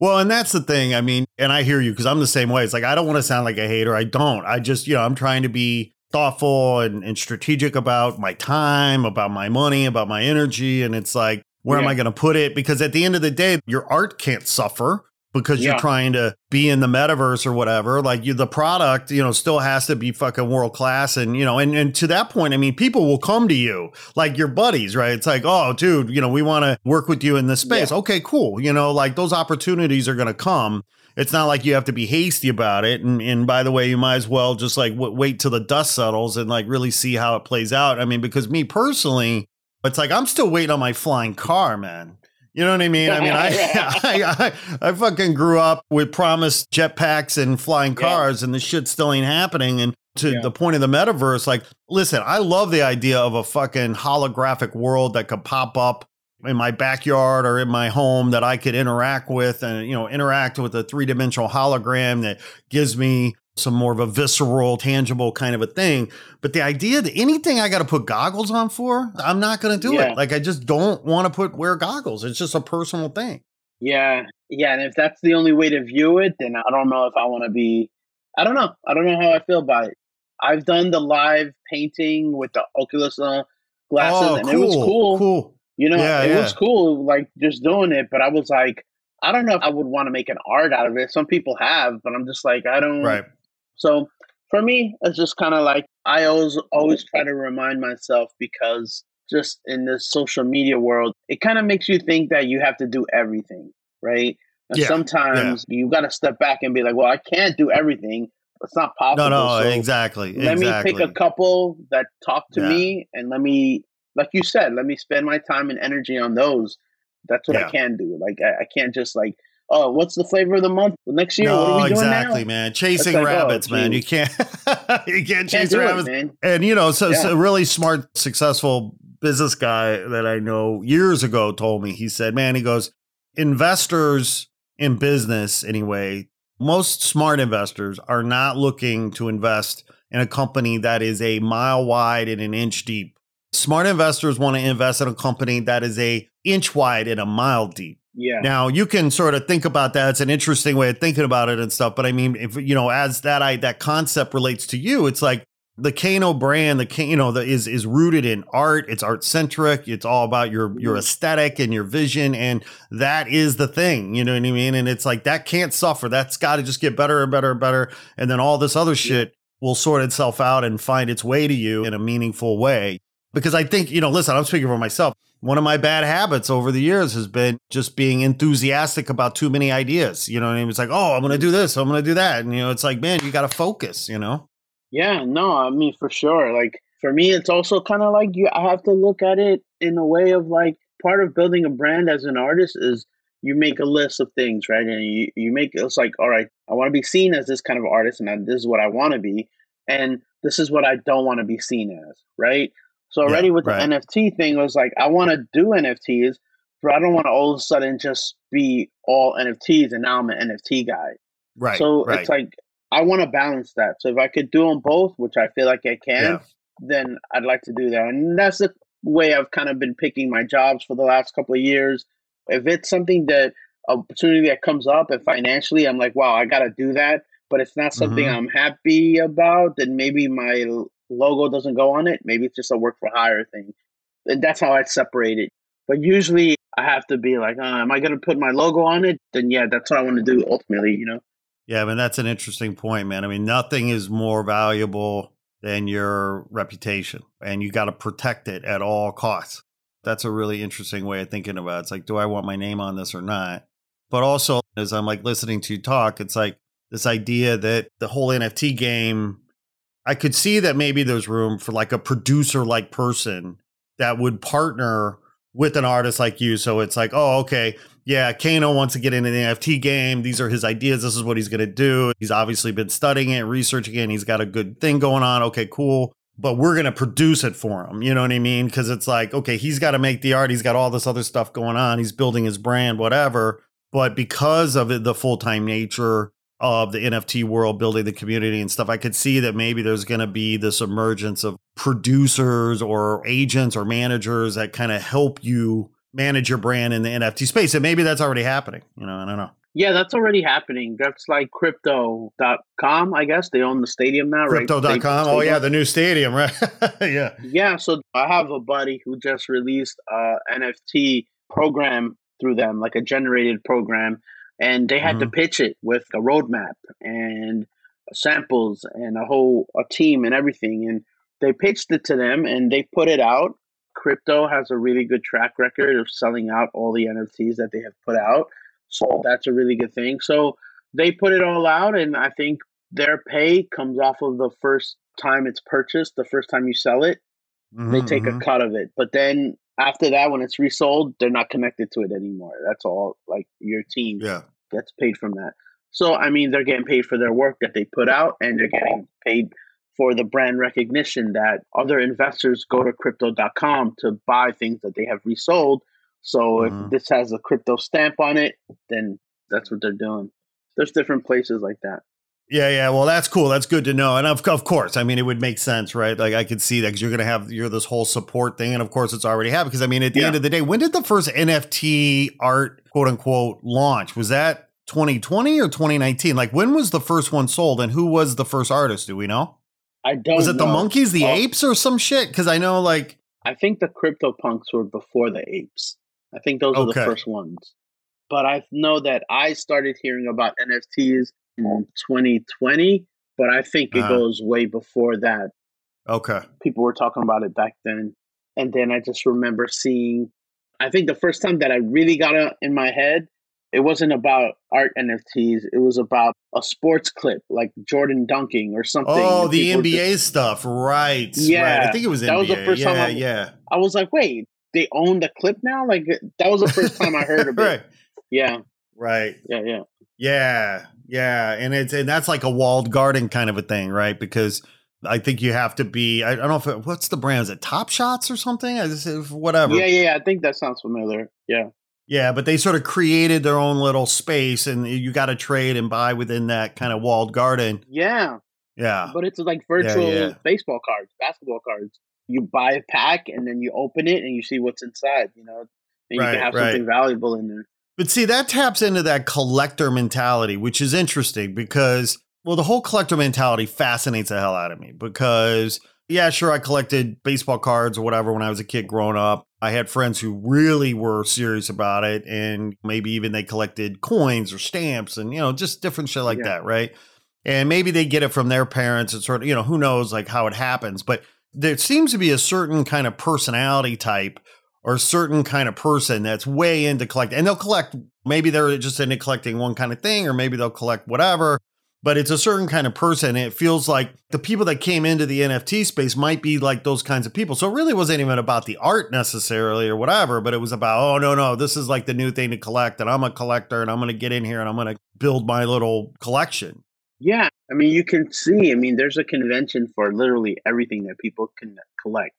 Well, and that's the thing. I mean, and I hear you because I'm the same way. It's like I don't want to sound like a hater. I don't. I just, you know, I'm trying to be thoughtful and, and strategic about my time, about my money, about my energy. And it's like, where yeah. am I going to put it? Because at the end of the day, your art can't suffer because yeah. you're trying to be in the metaverse or whatever. Like you, the product, you know, still has to be fucking world class. And, you know, and, and to that point, I mean, people will come to you like your buddies, right? It's like, oh, dude, you know, we want to work with you in this space. Yeah. Okay, cool. You know, like those opportunities are going to come. It's not like you have to be hasty about it. And, and by the way, you might as well just like w- wait till the dust settles and like really see how it plays out. I mean, because me personally, it's like I'm still waiting on my flying car, man. You know what I mean? I mean, I, I, I, I, fucking grew up with promised jetpacks and flying cars, yeah. and the shit still ain't happening. And to yeah. the point of the metaverse, like, listen, I love the idea of a fucking holographic world that could pop up in my backyard or in my home that I could interact with and, you know, interact with a three dimensional hologram that gives me some more of a visceral, tangible kind of a thing. But the idea that anything I got to put goggles on for, I'm not going to do yeah. it. Like I just don't want to put wear goggles. It's just a personal thing. Yeah, yeah. And if that's the only way to view it, then I don't know if I want to be. I don't know. I don't know how I feel about it. I've done the live painting with the Oculus uh, glasses, oh, and cool, it was cool. Cool. You know, yeah, it yeah. was cool, like just doing it. But I was like, I don't know if I would want to make an art out of it. Some people have, but I'm just like, I don't. Right. So for me, it's just kind of like I always always try to remind myself because just in this social media world, it kind of makes you think that you have to do everything, right? And yeah, sometimes yeah. you got to step back and be like, well, I can't do everything. It's not possible. No, no, so exactly. Let exactly. me pick a couple that talk to yeah. me and let me, like you said, let me spend my time and energy on those. That's what I can do. Like, I, I can't just like oh, what's the flavor of the month next year? No, exactly, man. Chasing like, oh, rabbits, oh, man. You can't you can't chase can't rabbits. It, and you know, so, yeah. so a really smart, successful business guy that I know years ago told me. He said, "Man, he goes, investors in business anyway. Most smart investors are not looking to invest in a company that is a mile wide and an inch deep. Smart investors want to invest in a company that is a inch wide and a mile deep. Yeah. Now you can sort of think about that. It's an interesting way of thinking about it and stuff. But I mean, if you know, as that I that concept relates to you, it's like the Kano brand, the you know, the, is is rooted in art. It's art centric. It's all about your your mm-hmm. aesthetic and your vision, and that is the thing. You know what I mean? And it's like that can't suffer. That's got to just get better and better and better, and then all this other shit will sort itself out and find its way to you in a meaningful way. Because I think you know, listen, I'm speaking for myself one of my bad habits over the years has been just being enthusiastic about too many ideas. You know, and it's like, oh, I'm going to do this, I'm going to do that, and you know, it's like, man, you got to focus. You know. Yeah, no, I mean for sure. Like for me, it's also kind of like you. I have to look at it in a way of like part of building a brand as an artist is you make a list of things, right? And you, you make it's like, all right, I want to be seen as this kind of artist, and this is what I want to be, and this is what I don't want to be seen as, right? So already yeah, with the right. NFT thing, was like I want to do NFTs, but I don't want to all of a sudden just be all NFTs and now I'm an NFT guy. Right. So right. it's like I want to balance that. So if I could do them both, which I feel like I can, yeah. then I'd like to do that. And that's the way I've kind of been picking my jobs for the last couple of years. If it's something that opportunity that comes up and financially I'm like, wow, I got to do that, but it's not something mm-hmm. I'm happy about, then maybe my logo doesn't go on it. Maybe it's just a work for hire thing. And that's how I'd separate it. But usually I have to be like, uh, am I going to put my logo on it? Then yeah, that's what I want to do ultimately, you know? Yeah, I mean, that's an interesting point, man. I mean, nothing is more valuable than your reputation, and you got to protect it at all costs. That's a really interesting way of thinking about it. It's like, do I want my name on this or not? But also, as I'm like listening to you talk, it's like this idea that the whole NFT game I could see that maybe there's room for like a producer like person that would partner with an artist like you. So it's like, oh, okay, yeah, Kano wants to get into the NFT game. These are his ideas. This is what he's going to do. He's obviously been studying it, researching it. He's got a good thing going on. Okay, cool. But we're going to produce it for him. You know what I mean? Because it's like, okay, he's got to make the art. He's got all this other stuff going on. He's building his brand, whatever. But because of the full time nature of the NFT world, building the community and stuff, I could see that maybe there's going to be this emergence of producers or agents or managers that kind of help you manage your brand in the NFT space. And maybe that's already happening. You know, I don't know. Yeah, that's already happening. That's like crypto.com, I guess. They own the stadium now, crypto. right? Crypto.com. Oh, yeah, the new stadium, right? yeah. Yeah. So I have a buddy who just released a NFT program through them, like a generated program. And they had mm-hmm. to pitch it with a roadmap and samples and a whole a team and everything. And they pitched it to them and they put it out. Crypto has a really good track record of selling out all the NFTs that they have put out. So that's a really good thing. So they put it all out, and I think their pay comes off of the first time it's purchased, the first time you sell it. Mm-hmm, they take mm-hmm. a cut of it. But then after that, when it's resold, they're not connected to it anymore. That's all like your team yeah. gets paid from that. So, I mean, they're getting paid for their work that they put out, and they're getting paid for the brand recognition that other investors go to crypto.com to buy things that they have resold so mm-hmm. if this has a crypto stamp on it, then that's what they're doing. There's different places like that. Yeah, yeah. Well, that's cool. That's good to know. And of, of course, I mean, it would make sense, right? Like I could see that because you're going to have you're this whole support thing, and of course, it's already happened. Because I mean, at the yeah. end of the day, when did the first NFT art quote unquote launch? Was that 2020 or 2019? Like when was the first one sold, and who was the first artist? Do we know? I don't. Was it know. the monkeys, the oh. apes, or some shit? Because I know, like, I think the crypto punks were before the apes. I think those okay. are the first ones. But I know that I started hearing about NFTs in 2020, but I think it uh goes way before that. Okay. People were talking about it back then. And then I just remember seeing, I think the first time that I really got it in my head, it wasn't about art NFTs. It was about a sports clip, like Jordan dunking or something. Oh, the NBA just, stuff, right? Yeah, right. I think it was that NBA. was the first yeah, time. I, yeah, I was like, wait, they own the clip now? Like that was the first time I heard of it. right. Yeah. Right. Yeah, yeah. Yeah. Yeah. And it's and that's like a walled garden kind of a thing, right? Because I think you have to be I, don't know if it, what's the brand? Is it Top Shots or something? I just whatever. Yeah, yeah, I think that sounds familiar. Yeah. Yeah, but they sort of created their own little space and you got to trade and buy within that kind of walled garden. Yeah. Yeah. But it's like virtual yeah, yeah. baseball cards, basketball cards you buy a pack and then you open it and you see what's inside, you know, and right, you can have right. something valuable in there. But see, that taps into that collector mentality, which is interesting because, well, the whole collector mentality fascinates the hell out of me because, yeah, sure, I collected baseball cards or whatever when I was a kid growing up. I had friends who really were serious about it, and maybe even they collected coins or stamps and, you know, just different shit like yeah. that, right? And maybe they get it from their parents and sort of, you know, who knows like how it happens. But there seems to be a certain kind of personality type or a certain kind of person that's way into collect and they'll collect maybe they're just into collecting one kind of thing or maybe they'll collect whatever but it's a certain kind of person it feels like the people that came into the nft space might be like those kinds of people so it really wasn't even about the art necessarily or whatever but it was about oh no no this is like the new thing to collect and i'm a collector and i'm going to get in here and i'm going to build my little collection yeah, I mean, you can see. I mean, there's a convention for literally everything that people can collect,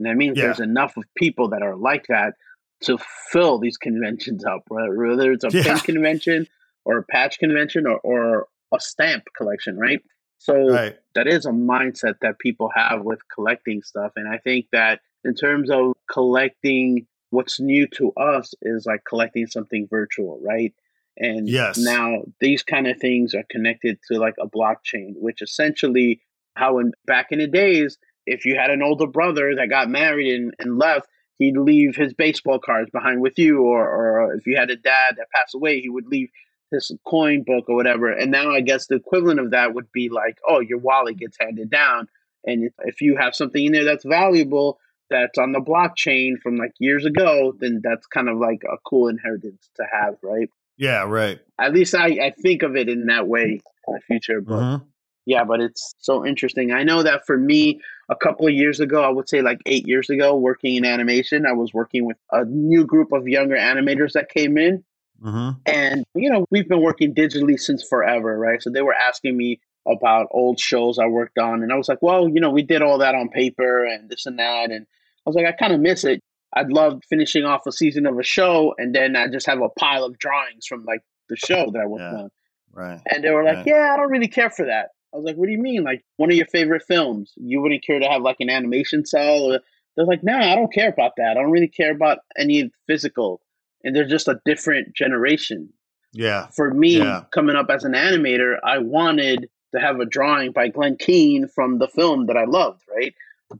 and that means yeah. there's enough of people that are like that to fill these conventions up. Whether it's a yeah. pin convention or a patch convention or, or a stamp collection, right? So right. that is a mindset that people have with collecting stuff, and I think that in terms of collecting, what's new to us is like collecting something virtual, right? And yes. now these kind of things are connected to like a blockchain, which essentially how in back in the days, if you had an older brother that got married and, and left, he'd leave his baseball cards behind with you, or, or if you had a dad that passed away, he would leave his coin book or whatever. And now I guess the equivalent of that would be like, oh, your wallet gets handed down. And if you have something in there that's valuable, that's on the blockchain from like years ago, then that's kind of like a cool inheritance to have, right? Yeah, right. At least I, I think of it in that way in the future. But mm-hmm. Yeah, but it's so interesting. I know that for me, a couple of years ago, I would say like eight years ago, working in animation, I was working with a new group of younger animators that came in. Mm-hmm. And, you know, we've been working digitally since forever, right? So they were asking me about old shows I worked on. And I was like, well, you know, we did all that on paper and this and that. And I was like, I kind of miss it. I'd love finishing off a season of a show and then I just have a pile of drawings from like the show that I worked yeah. on. Right. And they were like, right. yeah, I don't really care for that. I was like, what do you mean? Like one of your favorite films, you wouldn't care to have like an animation cell? They're like, nah, I don't care about that. I don't really care about any physical. And they're just a different generation. Yeah. For me, Yeah. coming up as an animator, I wanted to have a drawing by Glenn Keane from the film that I loved, right?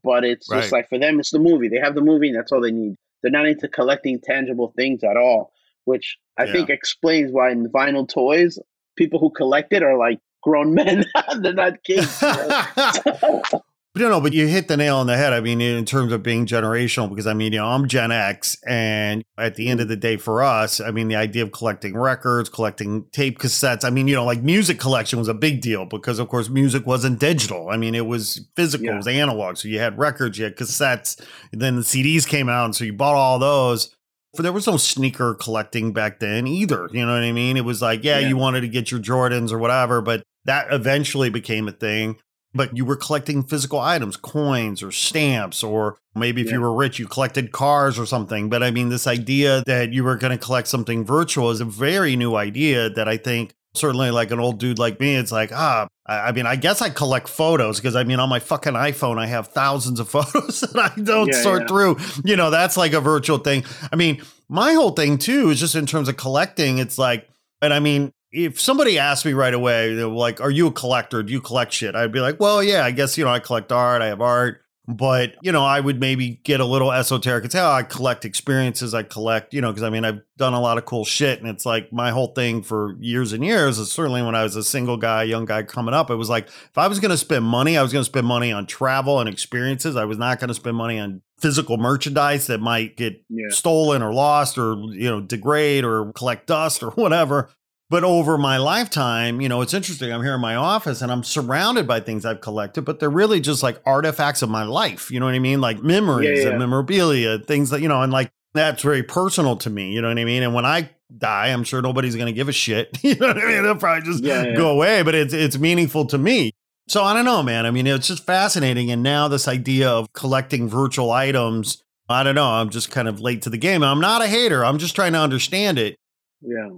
But it's just like for them, it's the movie. They have the movie, and that's all they need. They're not into collecting tangible things at all, which I Yeah. think explains why in vinyl toys, people who collect it are like grown men. They're not kids. But, you know, but you hit the nail on the head. I mean, in terms of being generational, because I mean, you know, I'm Gen X, and at the end of the day, for us, I mean, the idea of collecting records, collecting tape cassettes, I mean, you know, like music collection was a big deal because, of course, music wasn't digital. I mean, it was physical, Yeah. it was analog. So you had records, you had cassettes, and then the CDs came out, and so you bought all those. For there was no sneaker collecting back then either. You know what I mean? It was like, yeah, Yeah. you wanted to get your Jordans or whatever, but that eventually became a thing but you were collecting physical items, coins or stamps, or maybe if Yeah. you were rich, you collected cars or something. But I mean, this idea that you were going to collect something virtual is a very new idea that I think certainly like an old dude like me, it's like, ah, I, I mean, I guess I collect photos because I mean, on my fucking iPhone, I have thousands of photos that I don't Yeah, sort yeah. through. You know, that's like a virtual thing. I mean, my whole thing too is just in terms of collecting, it's like, and I mean, if somebody asked me right away, like, "Are you a collector? Do you collect shit?" I'd be like, "Well, yeah, I guess you know I collect art. I have art." But you know, I would maybe get a little esoteric It's say, "Oh, I collect experiences. I collect, you know, because I mean, I've done a lot of cool shit." And it's like my whole thing for years and years is certainly when I was a single guy, young guy coming up, it was like if I was going to spend money, I was going to spend money on travel and experiences. I was not going to spend money on physical merchandise that might get Yeah. stolen or lost or you know degrade or collect dust or whatever. But over my lifetime, you know, it's interesting. I'm here in my office and I'm surrounded by things I've collected, but they're really just like artifacts of my life. You know what I mean? Like memories Yeah, yeah. and memorabilia, things that, you know, and like that's very personal to me. You know what I mean? And when I die, I'm sure nobody's going to give a shit. You know what I mean? They'll probably just Yeah, go away, but it's, it's meaningful to me. So I don't know, man. I mean, it's just fascinating. And now this idea of collecting virtual items, I don't know. I'm just kind of late to the game. I'm not a hater. I'm just trying to understand it. Yeah.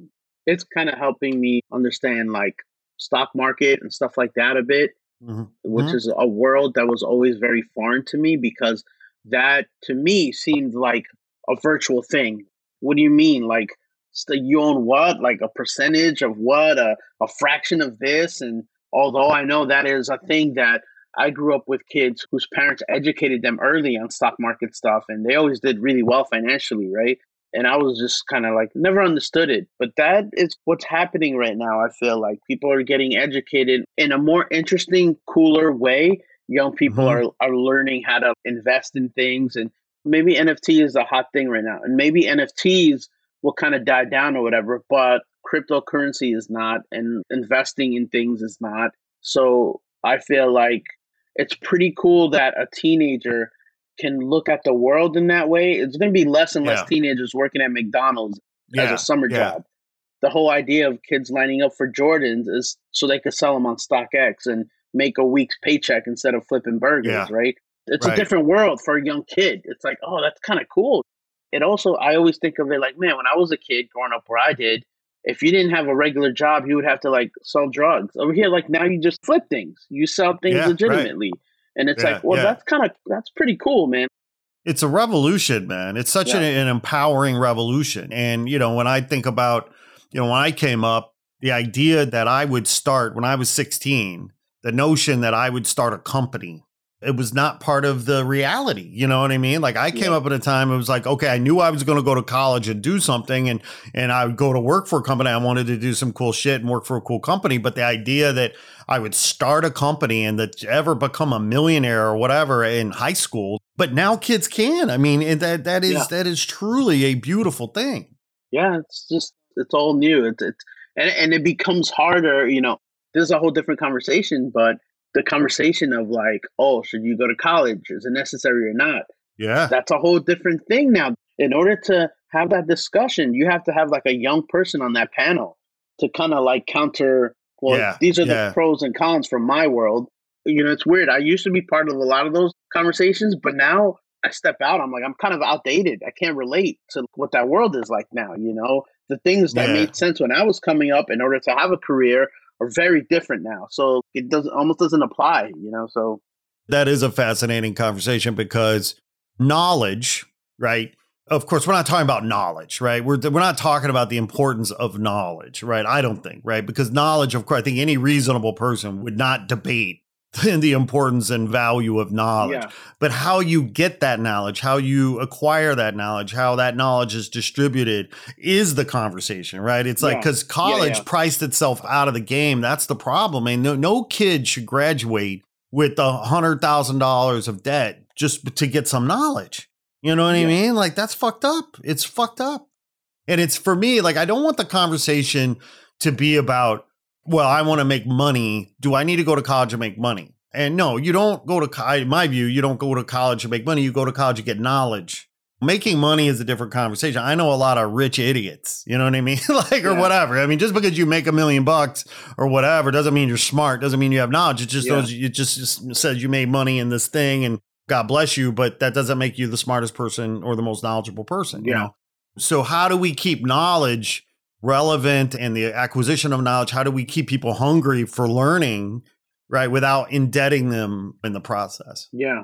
It's kind of helping me understand like stock market and stuff like that a bit, Mhm. which Mhm. is a world that was always very foreign to me because that to me seemed like a virtual thing. What do you mean? Like st- you own what? Like a percentage of what? A, a fraction of this? And although I know that is a thing that I grew up with kids whose parents educated them early on stock market stuff and they always did really well financially, right? And I was just kind of like never understood it. But that is what's happening right now. I feel like people are getting educated in a more interesting, cooler way. Young people Mhm. are are learning how to invest in things, and maybe NFT is a hot thing right now, and maybe NFTs will kind of die down or whatever. But cryptocurrency is not, and investing in things is not. So I feel like it's pretty cool that a teenager can look at the world in that way. It's going to be less and less Yeah. teenagers working at McDonald's as a summer yeah. job. The whole idea of kids lining up for Jordans is so they could sell them on StockX and make a week's paycheck instead of flipping burgers, Yeah. right? It's Right. a different world for a young kid. It's like, oh, that's kind of cool. It also, I always think of it like, man, when I was a kid growing up where I did, if you didn't have a regular job, you would have to like sell drugs. Over here, like now you just flip things. You sell things Yeah, right. And it's Yeah, like, well, yeah. that's kind of, that's pretty cool, man. It's a revolution, man. It's such an, an empowering revolution. And, you know, when I think about, you know, when I came up, the idea that I would start when I was 16, the notion that I would start a company, it was not part of the reality. You know what I mean? Like I came Yeah. up at a time, it was like, okay, I knew I was going to go to college and do something and, and I would go to work for a company. I wanted to do some cool shit and work for a cool company. But the idea that I would start a company and that ever become a millionaire or whatever in high school, but now kids can. I mean, that that is Yeah. that is truly a beautiful thing. yeah it's just it's all new it's, it's and, and it becomes harder you know this is a whole different conversation but the conversation of like oh should you go to college is it necessary or not Yeah. that's a whole different thing now in order to have that discussion you have to have like a young person on that panel to kind of like counter well Yeah, these are yeah. the pros and cons from my world you know it's weird i used to be part of a lot of those conversations but now I step out, I'm like, I'm kind of outdated. I can't relate to what that world is like now. You know, the things that Yeah. made sense when I was coming up in order to have a career are very different now. So it doesn't almost doesn't apply. You know, so that is a fascinating conversation because knowledge, right? Of course, we're not talking about knowledge, right? We're we're not talking about the importance of knowledge, right? I don't think, right? Because knowledge, of course, I think any reasonable person would not debate the importance and value of knowledge. yeah, But how you get that knowledge, how you acquire that knowledge, how that knowledge is distributed is the conversation, right? It's like because college yeah. priced itself out of the game. That's the problem. And no, no kid should graduate with a hundred thousand dollars of debt just to get some knowledge. You know what I mean? Like that's fucked up. It's fucked up. And it's for me, like I don't want the conversation to be about, well, I want to make money. Do I need to go to college and make money? And no, you don't go to college. In my view, you don't go to college to make money. You go to college to get knowledge. Making money is a different conversation. I know a lot of rich idiots, you know what I mean? like, or Yeah. whatever. I mean, just because you make a million bucks or whatever doesn't mean you're smart, doesn't mean you have knowledge. It just Yeah. knows, it just, just says you made money in this thing and God bless you, but that doesn't make you the smartest person or the most knowledgeable person, you know? So, how do we keep knowledge relevant and the acquisition of knowledge? How do we keep people hungry for learning, right, without indebting them in the process? yeah.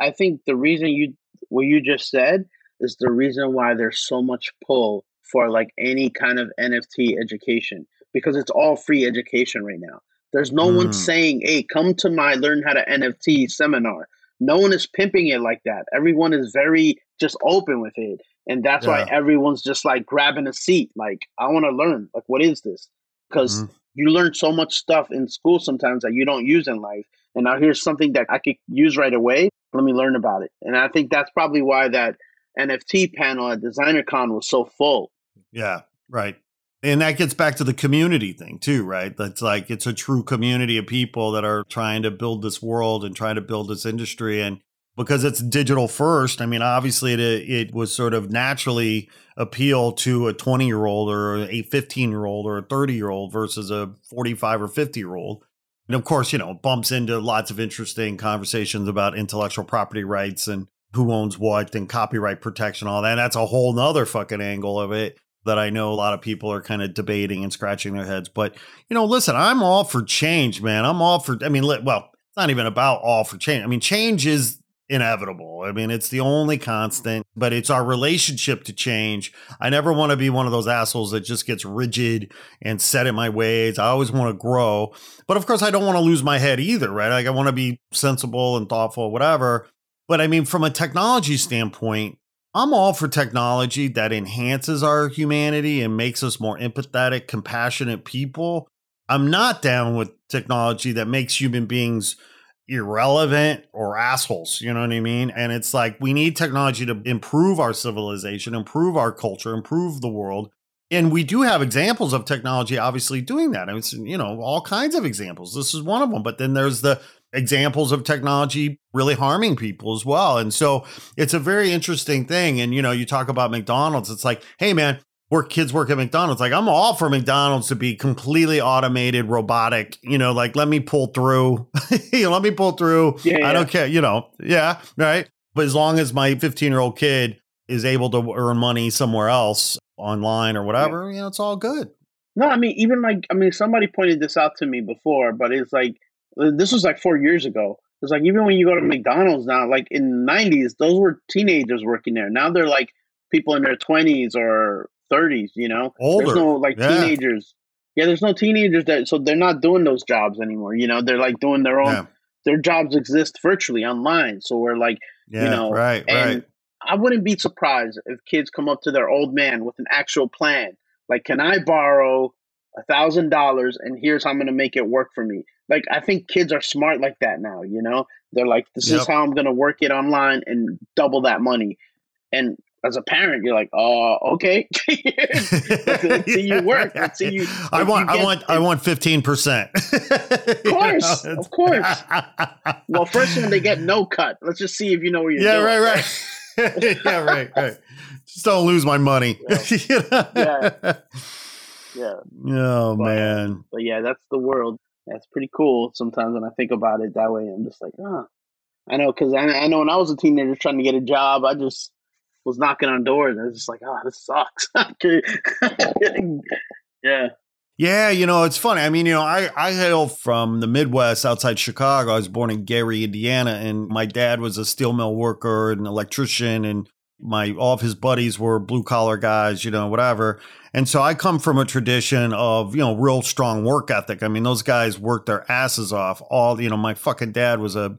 I think the reason you what you just said is the reason why there's so much pull for like any kind of NFT education because it's all free education right now. There's no one Mm. saying, "Hey, come to my learn how to NFT seminar." No one is pimping it like that. Everyone is very just open with it. And that's why everyone's just like grabbing a seat like, "I want to learn. Like what is this?" Cuz Mhm. you learn so much stuff in school sometimes that you don't use in life. And now here's something that I could use right away. Let me learn about it. And I think that's probably why that NFT panel at DesignerCon was so full. Yeah, right. And that gets back to the community thing too, right? That's like it's a true community of people that are trying to build this world and trying to build this industry. And because it's digital first, I mean, obviously it it was sort of naturally appeal to a 20 year old or a 15 year old or a 30 year old versus a 45 or 50 year old. And of course, you know, bumps into lots of interesting conversations about intellectual property rights and who owns what and copyright protection, all that. That's a whole nother fucking angle of it that I know a lot of people are kind of debating and scratching their heads. But, you know, listen, I'm all for change, man. I'm all for, I mean, well, it's not even about all for change. I mean, change is inevitable. I mean, it's the only mm-hmm. constant, but it's our relationship to change. I never want to be one of those assholes that just gets rigid and set in my ways. I always want to grow. But of course, I don't want to lose my head either, right? Like, I want to be sensible and thoughtful, whatever. But I mean, from a technology standpoint, I'm all for technology that enhances our humanity and makes us more empathetic, compassionate people. I'm not down with technology that makes human beings irrelevant or assholes. You know what I mean? And it's like we need technology to improve our civilization, improve our culture, improve the world. And we do have examples of technology obviously doing that. I mean, it's, you know, all kinds of examples. This is one of them. But then there's the examples of technology really harming people as well. And so it's a very interesting thing. And, you know, you talk about McDonald's, it's like, hey, man, work kids work at McDonald's. Like, I'm all for McDonald's to be completely automated, robotic, you know, like, let me pull through, you know, let me pull through. Yeah, I yeah. don't care, you know, yeah, right. But as long as my 15 year old kid is able to earn money somewhere else online or whatever, you know, it's all good. No, I mean, even like, I mean, somebody pointed this out to me before, but it's like, uh, this was like four years ago. It's like, even when you go to McDonald's now, like in the 90s, those were teenagers working there. Now they're like people in their 20s or 30s, you know? Older. There's no like Yeah. teenagers. Yeah, there's no teenagers that, so they're not doing those jobs anymore. You know, they're like doing their own, Yeah. their jobs exist virtually online. So we're like, Yeah. know, right. and right. I wouldn't be surprised if kids come up to their old man with an actual plan. Like, can I borrow a thousand dollars and here's how I'm gonna make it work for me? Like, I think kids are smart like that now, you know? They're like, this Yep. is how I'm gonna work it online and double that money. And as a parent, you're like, oh, okay. let's, see you work. Let's see you. I want, you I want, I want fifteen percent. Of course, of course. Well, first one, they get no cut. Let's just see if you know where you're yeah, doing. right, right. yeah, right, right. Just don't lose my money. You know? Yeah. Yeah. Oh But, man. But yeah, that's the world. That's pretty cool. Sometimes when I think about it that way, I'm just like, ah, I know because I, I know when I was a teenager trying to get a job, I just was knocking on doors. I was just like, oh, this sucks. yeah. Yeah, you know, it's funny. I mean, you know, I, I hail from the Midwest outside Chicago. I was born in Gary, Indiana, and my dad was a steel mill worker and electrician, and my all of his buddies were blue collar guys, you know, whatever. And so I come from a tradition of, you know, real strong work ethic. I mean, those guys worked their asses off. All, you know, my fucking dad was a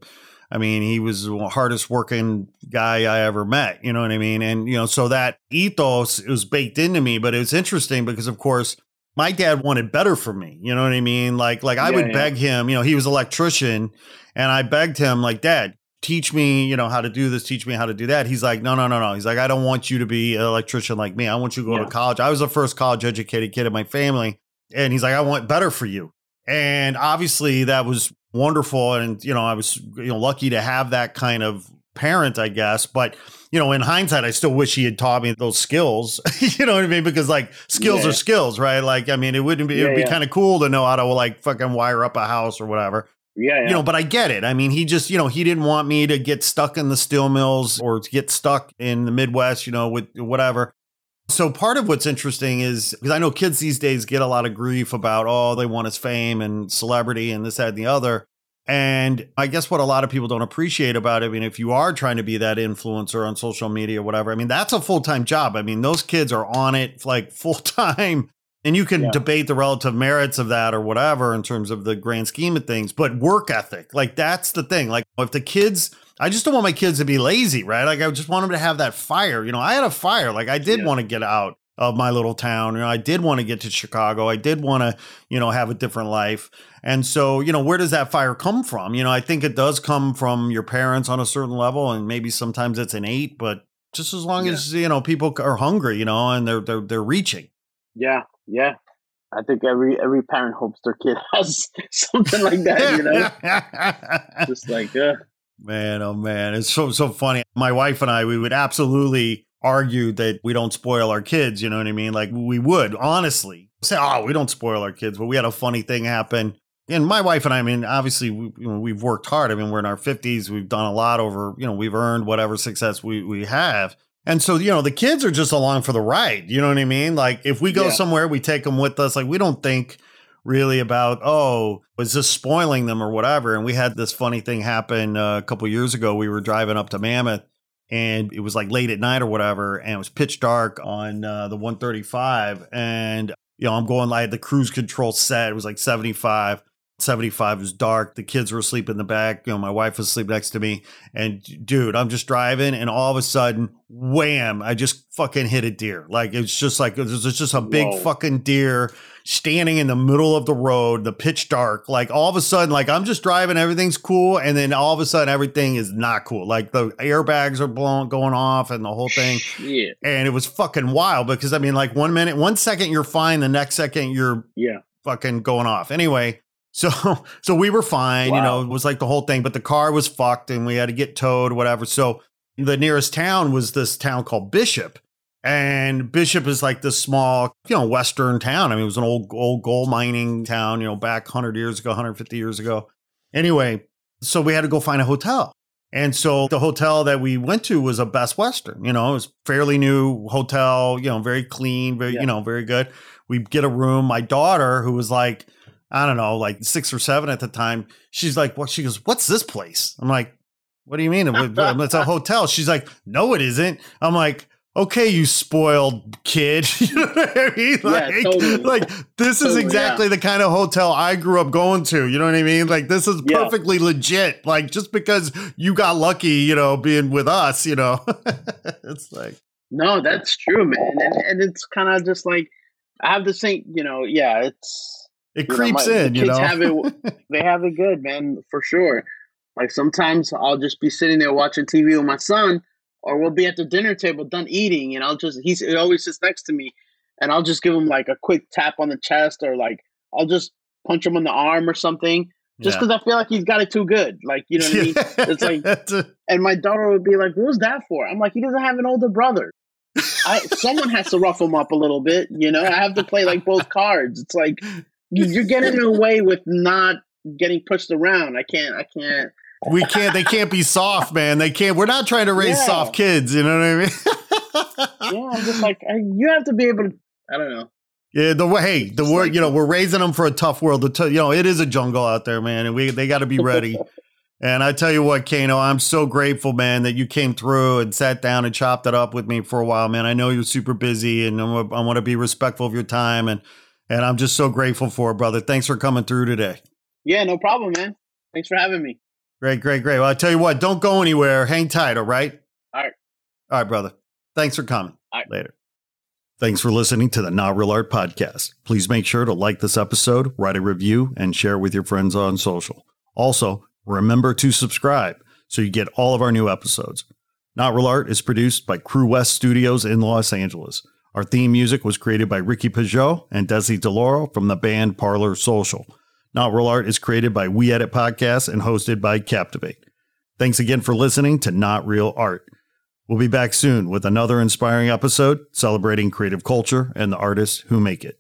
I mean, he was the hardest working guy I ever met. You know what I mean? And, you know, so that ethos was baked into me. But it was interesting because, of course, my dad wanted better for me. You know what I mean? Like, like I yeah, would yeah. beg him, you know, he was electrician and I begged him like, dad, teach me, you know, how to do this, teach me how to do that. He's like, no, no, no, no. He's like, I don't want you to be an electrician like me. I want you to go yeah. to college. I was the first college educated kid in my family. And he's like, I want better for you. And obviously that was wonderful. And, you know, I was, you know, lucky to have that kind of parent, I guess. But, you know, in hindsight, I still wish he had taught me those skills. you know what I mean? Because like skills yeah. are skills, right? Like, I mean, it wouldn't be, it would be yeah. kind of cool to know how to like fucking wire up a house or whatever. Yeah, yeah, You know, but I get it. I mean, he just, you know, he didn't want me to get stuck in the steel mills or to get stuck in the Midwest, you know, with whatever. So part of what's interesting is because I know kids these days get a lot of grief about, oh, they want his fame and celebrity and this, that, and the other. And I guess what a lot of people don't appreciate about it, I mean, if you are trying to be that influencer on social media or whatever, I mean, that's a full time job. I mean, those kids are on it like full time. And you can yeah. debate the relative merits of that or whatever in terms of the grand scheme of things, but work ethic, like that's the thing. Like if the kids, I just don't want my kids to be lazy, right? Like I just want them to have that fire. You know, I had a fire. Like I did yeah. want to get out of my little town. You know, I did want to get to Chicago. I did want to, you know, have a different life. And so, you know, where does that fire come from? You know, I think it does come from your parents on a certain level, and maybe sometimes it's innate, but just as long yeah. as you know people are hungry, you know, and they're they're they're reaching. Yeah, yeah. I think every every parent hopes their kid has something like that, you know. just like, uh. Man, oh man, it's so so funny. My wife and I, we would absolutely argue that we don't spoil our kids. You know what I mean? Like we would honestly say, "Oh, we don't spoil our kids," but we had a funny thing happen and my wife and I, I mean, obviously, we, you know, we've worked hard. I mean, we're in our 50s. We've done a lot over, you know, we've earned whatever success we, we have. And so, you know, the kids are just along for the ride. You know what I mean? Like, if we go yeah. somewhere, we take them with us. Like, we don't think really about, oh, was this spoiling them or whatever. And we had this funny thing happen uh, a couple years ago. We were driving up to Mammoth and it was like late at night or whatever. And it was pitch dark on uh, the 135. And, you know, I'm going like the cruise control set. It was like 75 75 was dark. The kids were asleep in the back. You know, my wife was asleep next to me. And dude, I'm just driving and all of a sudden, wham, I just fucking hit a deer. Like it's just like there's just a big Whoa. fucking deer standing in the middle of the road, the pitch dark. Like all of a sudden, like I'm just driving, everything's cool, and then all of a sudden everything is not cool. Like the airbags are blowing going off and the whole thing. Yeah. And it was fucking wild because I mean, like one minute, one second you're fine, the next second you're yeah fucking going off. Anyway, so, so we were fine, wow. you know, it was like the whole thing, but the car was fucked and we had to get towed, whatever. So the nearest town was this town called Bishop. And Bishop is like this small, you know, Western town. I mean, it was an old, old gold mining town, you know, back 100 years ago, 150 years ago. Anyway, so we had to go find a hotel. And so the hotel that we went to was a Best Western, you know, it was fairly new hotel, you know, very clean, very, yeah. you know, very good. We get a room. My daughter, who was like, I don't know, like six or seven at the time. She's like, "What?" She goes, "What's this place?" I'm like, "What do you mean? it's a hotel." She's like, "No, it isn't." I'm like, "Okay, you spoiled kid." you know what I mean? Like, yeah, totally. like this is exactly yeah. the kind of hotel I grew up going to. You know what I mean? Like this is perfectly yeah. legit. Like just because you got lucky, you know, being with us, you know, it's like. No, that's true, man, and, and it's kind of just like I have the same, you know, yeah, it's it creeps know, my, in, you know. have it, they have it good, man, for sure. Like sometimes I'll just be sitting there watching TV with my son, or we'll be at the dinner table done eating, and I'll just he's he always sits next to me, and I'll just give him like a quick tap on the chest, or like I'll just punch him on the arm or something, just because yeah. I feel like he's got it too good. Like you know what I mean? It's like, and my daughter would be like, "What's that for?" I'm like, "He doesn't have an older brother." I, someone has to rough him up a little bit, you know. I have to play like both cards. It's like you're getting away with not getting pushed around. I can't. I can't. We can't. They can't be soft, man. They can't. We're not trying to raise Yeah. soft kids. You know what I mean? yeah, I'm just like I, you have to be able to. I don't know. Yeah, the way hey, the word you know, we're raising them for a tough world. The t- you know, it is a jungle out there, man, and we they got to be ready. and I tell you what, Kano, I'm so grateful, man, that you came through and sat down and chopped it up with me for a while, man. I know you're super busy, and I want to be respectful of your time, and and I'm just so grateful for it, brother. Thanks for coming through today. Yeah, no problem, man. Thanks for having me. Great, great, great. Well, I tell you what, don't go anywhere. Hang tight, all right? All right. All right, brother. Thanks for coming. All right. Later. Thanks for listening to the Not Real Art Podcast. Please make sure to like this episode, write a review, and share with your friends on social. Also, remember to subscribe so you get all of our new episodes. Not Real Art is produced by Crewest Studios in Los Angeles. Our theme music was created by Ricky Pajot and Desi DeLauro from the band Parlor Social. Not Real Art is created by We Edit Podcasts and hosted by Captivate. Thanks again for listening to Not Real Art. We'll be back soon with another inspiring episode celebrating creative culture and the artists who make it.